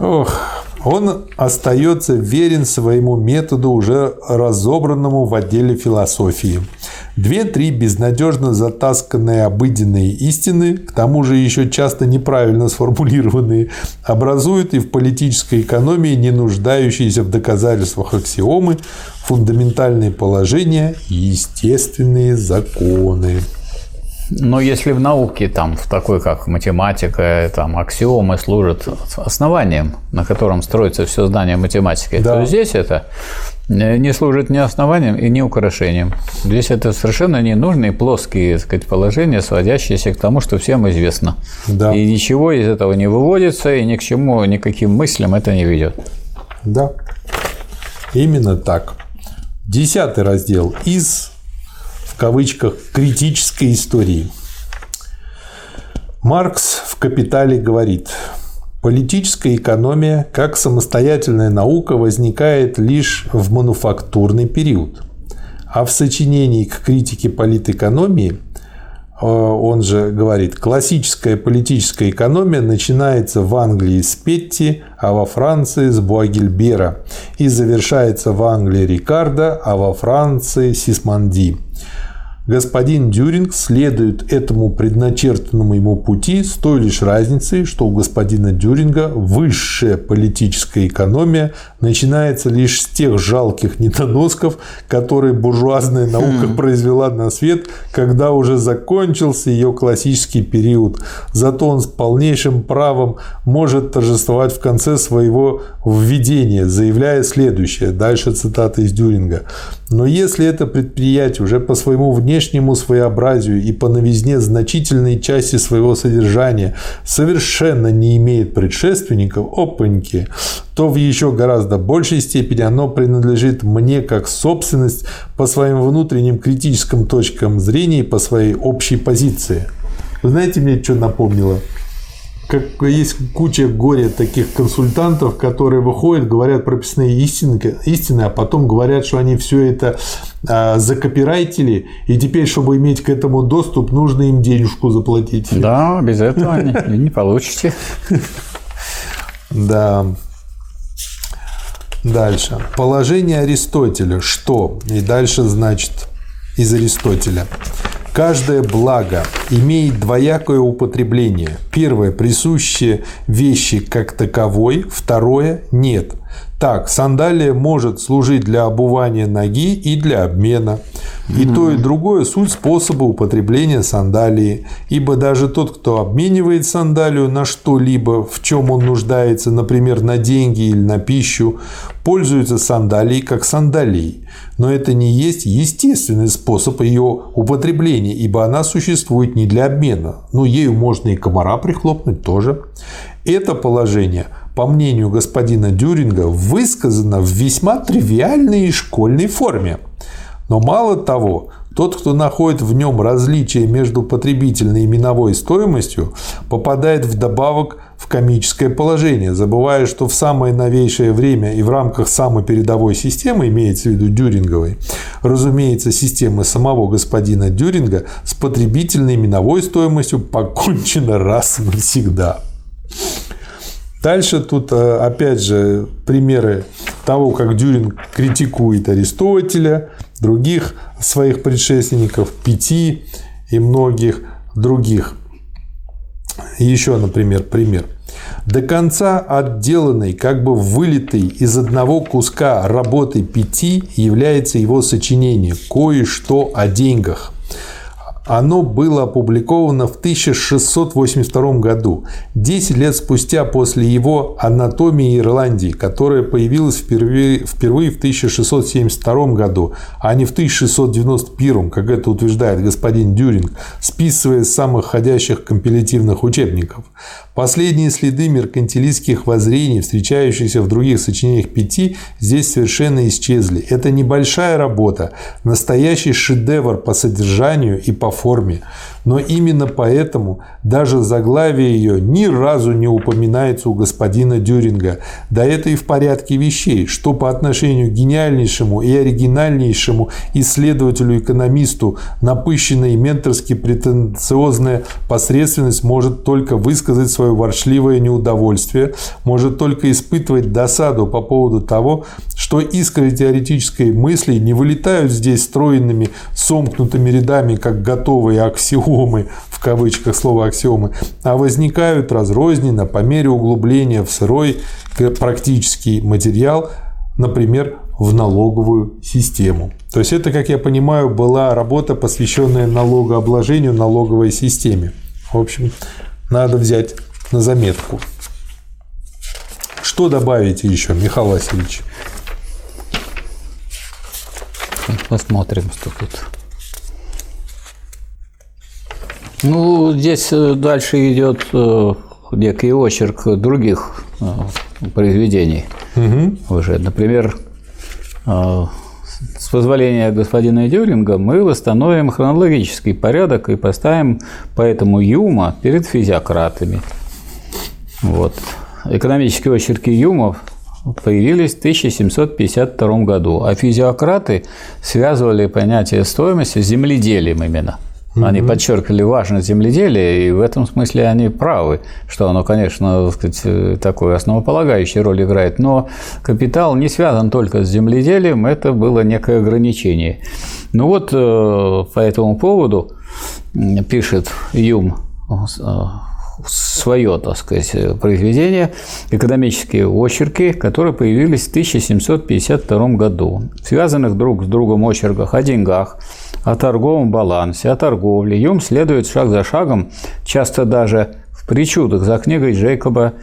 Ох, он остается верен своему методу, уже разобранному в отделе философии. Две-три безнадежно затасканные обыденные истины, к тому же еще часто неправильно сформулированные, образуют и в политической экономии не нуждающиеся в доказательствах аксиомы, фундаментальные положения и естественные законы. Но если в науке, там, в такой как математика, там, аксиомы служат основанием, на котором строится все здание математики, да. то здесь это не служит ни основанием и ни украшением. Здесь это совершенно ненужные плоские так сказать, положения, сводящиеся к тому, что всем известно. Да. И ничего из этого не выводится, и ни к чему, никаким мыслям это не ведет. Да, именно так. Десятый раздел из в кавычках критической истории. Маркс в «Капитале» говорит, политическая экономия как самостоятельная наука возникает лишь в мануфактурный период, а в сочинении к критике политэкономии он же говорит, классическая политическая экономия начинается в Англии с Петти, а во Франции с Буагельбера и завершается в Англии Рикардо, а во Франции Сисманди. Господин Дюринг следует этому предначертанному ему пути с той лишь разницей, что у господина Дюринга высшая политическая экономия начинается лишь с тех жалких недоносков, которые буржуазная наука хм. произвела на свет, когда уже закончился ее классический период. Зато он с полнейшим правом может торжествовать в конце своего введения, заявляя следующее. Дальше цитата из Дюринга. Но если это предприятие уже по своему внешнему внешнему своеобразию и по новизне значительной части своего содержания совершенно не имеет предшественников, опаньки, то в еще гораздо большей степени оно принадлежит мне как собственность по своим внутренним критическим точкам зрения и по своей общей позиции. Вы знаете, мне что напомнило? Как есть куча горя таких консультантов, которые выходят, говорят прописные истины, истины, а потом говорят, что они все это а, закопирайтили, и теперь, чтобы иметь к этому доступ, нужно им денежку заплатить. Да, без этого не, не получите. Да. Дальше. Положение Аристотеля. Что? И дальше, значит, из Аристотеля. Каждое благо имеет двоякое употребление. Первое – присущее вещи как таковой, второе – нет. Так, сандалия может служить для обувания ноги и для обмена. И то, и другое – суть способа употребления сандалии. Ибо даже тот, кто обменивает сандалию на что-либо, в чем он нуждается, например, на деньги или на пищу, пользуется сандалией как сандалией. Но это не есть естественный способ ее употребления, ибо она существует не для обмена. Но ею можно и комара прихлопнуть тоже. Это положение – по мнению господина Дюринга, высказано в весьма тривиальной и школьной форме. Но мало того, тот, кто находит в нем различие между потребительной и миновой стоимостью, попадает вдобавок в комическое положение, забывая, что в самое новейшее время и в рамках самой передовой системы, имеется в виду Дюринговой, разумеется, системы самого господина Дюринга с потребительной и миновой стоимостью покончена раз и навсегда. Дальше тут, э, опять же, примеры того, как Дюрин критикует Аристотеля, других своих предшественников, пяти и многих других. Еще, например, пример. До конца отделанной, как бы вылитой из одного куска работы пяти является его сочинение «Кое-что о деньгах». Оно было опубликовано в 1682 году, 10 лет спустя после его «Анатомии Ирландии», которая появилась впервые, впервые в 1672 году, а не в 1691, как это утверждает господин Дюринг, списывая из самых ходящих компилятивных учебников. Последние следы меркантилистских воззрений, встречающиеся в других сочинениях Пяти, здесь совершенно исчезли. Это небольшая работа, настоящий шедевр по содержанию и по форме. Но именно поэтому даже заглавие ее ни разу не упоминается у господина Дюринга. Да это и в порядке вещей, что по отношению к гениальнейшему и оригинальнейшему исследователю-экономисту напыщенная и менторски претенциозная посредственность может только высказать свое ворчливое неудовольствие, может только испытывать досаду по поводу того, что искры теоретической мысли не вылетают здесь стройными, сомкнутыми рядами, как готовые аксиомы, аксиомы, в кавычках слово аксиомы, а возникают разрозненно по мере углубления в сырой практический материал, например, в налоговую систему. То есть это, как я понимаю, была работа, посвященная налогообложению налоговой системе. В общем, надо взять на заметку. Что добавите еще, Михаил Васильевич? Посмотрим, что тут. Ну, здесь э, дальше идет э, некий очерк других э, произведений угу. уже. Например, с позволения господина Дюринга мы восстановим хронологический порядок и поставим поэтому Юма перед физиократами. Вот. Экономические очерки Юма появились в 1752 году, а физиократы связывали понятие стоимости с земледелием именно – они угу. подчеркивали важность земледелия, и в этом смысле они правы, что оно, конечно, сказать, такую основополагающую роль играет. Но капитал не связан только с земледелием, это было некое ограничение. Ну вот э, по этому поводу пишет Юм э, свое, так сказать, произведение «Экономические очерки», которые появились в 1752 году. Связанных друг с другом очерках о деньгах, о торговом балансе, о торговле. Юм следует шаг за шагом, часто даже в причудах за книгой Джейкоба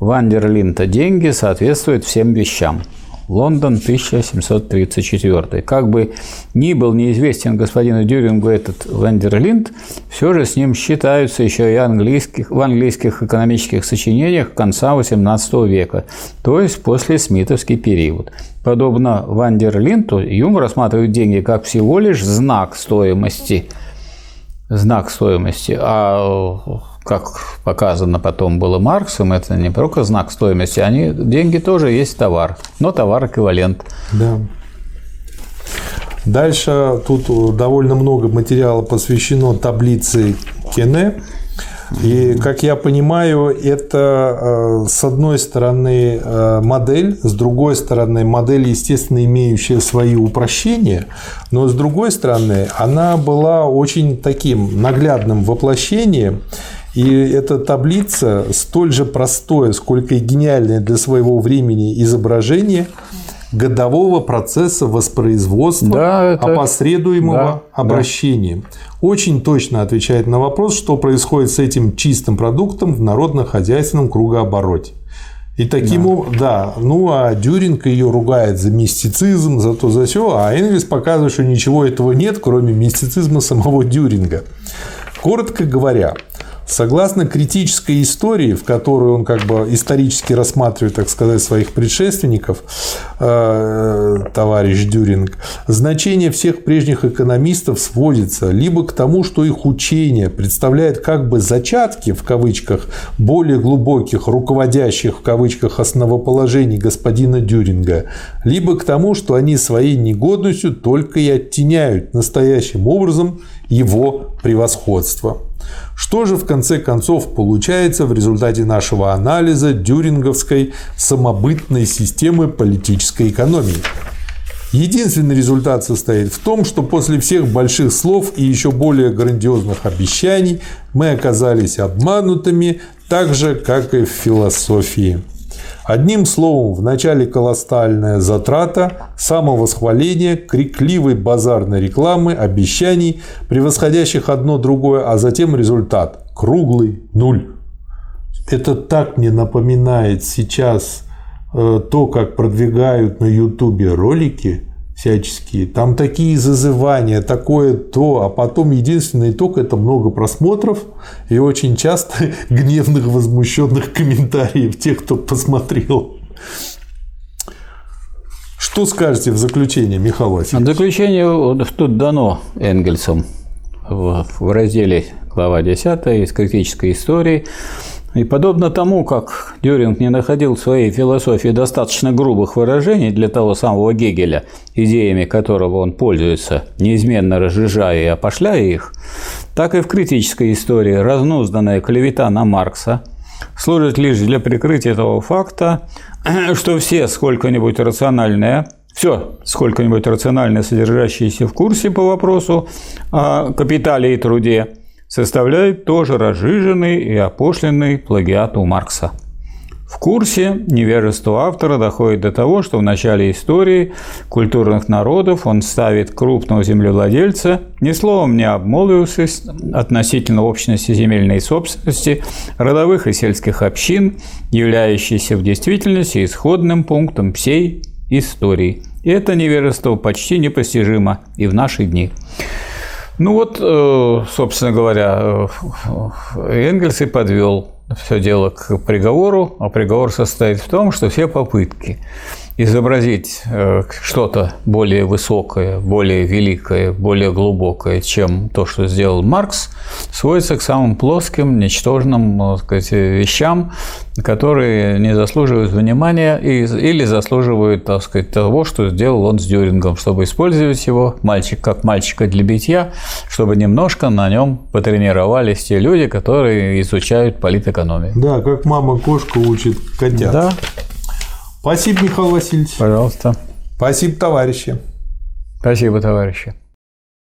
Вандерлинта «Деньги соответствуют всем вещам». Лондон, 1734. Как бы ни был неизвестен господину Дюрингу этот Вандерлинд, все же с ним считаются еще и английских, в английских экономических сочинениях конца XVIII века, то есть после Смитовский период. Подобно Вандерлинту, Юм рассматривает деньги как всего лишь знак стоимости – знак стоимости, а как показано потом было Марксом, это не только знак стоимости, они, деньги тоже есть товар, но товар эквивалент. Да. Дальше тут довольно много материала посвящено таблице Кене. И, как я понимаю, это э, с одной стороны э, модель, с другой стороны модель, естественно, имеющая свои упрощения, но с другой стороны она была очень таким наглядным воплощением и эта таблица столь же простое, сколько и гениальное для своего времени изображение годового процесса воспроизводства да, это... опосредуемого да, обращением. Да. Очень точно отвечает на вопрос, что происходит с этим чистым продуктом в народно-хозяйственном кругообороте. И таким да. образом, да, ну а Дюринг ее ругает за мистицизм, за то, за все, а Энгельс показывает, что ничего этого нет, кроме мистицизма самого Дюринга. Коротко говоря, Согласно критической истории, в которую он как бы исторически рассматривает, так сказать, своих предшественников, э, товарищ Дюринг, значение всех прежних экономистов сводится либо к тому, что их учение представляет как бы зачатки, в кавычках, более глубоких, руководящих, в кавычках, основоположений господина Дюринга, либо к тому, что они своей негодностью только и оттеняют настоящим образом его превосходство. Что же в конце концов получается в результате нашего анализа дюринговской самобытной системы политической экономии? Единственный результат состоит в том, что после всех больших слов и еще более грандиозных обещаний мы оказались обманутыми так же, как и в философии. Одним словом, в начале колоссальная затрата, самовосхваление, крикливой базарной рекламы, обещаний, превосходящих одно другое, а затем результат – круглый нуль. Это так мне напоминает сейчас э, то, как продвигают на Ютубе ролики – всяческие. Там такие зазывания, такое то, а потом единственный итог – это много просмотров и очень часто гневных, возмущенных комментариев тех, кто посмотрел. Что скажете в заключение, Михаил Васильевич? Заключение тут дано Энгельсом в разделе глава 10 из критической истории и подобно тому, как Дюринг не находил в своей философии достаточно грубых выражений для того самого Гегеля, идеями которого он пользуется, неизменно разжижая и опошляя их, так и в критической истории разнузданная клевета на Маркса служит лишь для прикрытия того факта, что все сколько-нибудь рациональное все сколько-нибудь рационально содержащиеся в курсе по вопросу о капитале и труде, составляет тоже разжиженный и опошленный плагиат у Маркса. В курсе невежество автора доходит до того, что в начале истории культурных народов он ставит крупного землевладельца, ни словом не обмолвившись относительно общности земельной собственности, родовых и сельских общин, являющейся в действительности исходным пунктом всей истории. Это невежество почти непостижимо и в наши дни. Ну вот, э, собственно говоря, э, Энгельс и подвел все дело к приговору, а приговор состоит в том, что все попытки изобразить э, что-то более высокое, более великое, более глубокое, чем то, что сделал Маркс, сводится к самым плоским, ничтожным так сказать, вещам, которые не заслуживают внимания или заслуживают так сказать, того, что сделал он с Дюрингом, чтобы использовать его мальчик как мальчика для битья, чтобы немножко на нем потренировались те люди, которые изучают политэкономию. Да, как мама кошку учит котят. Да. Спасибо, Михаил Васильевич. Пожалуйста. Спасибо, товарищи. Спасибо, товарищи.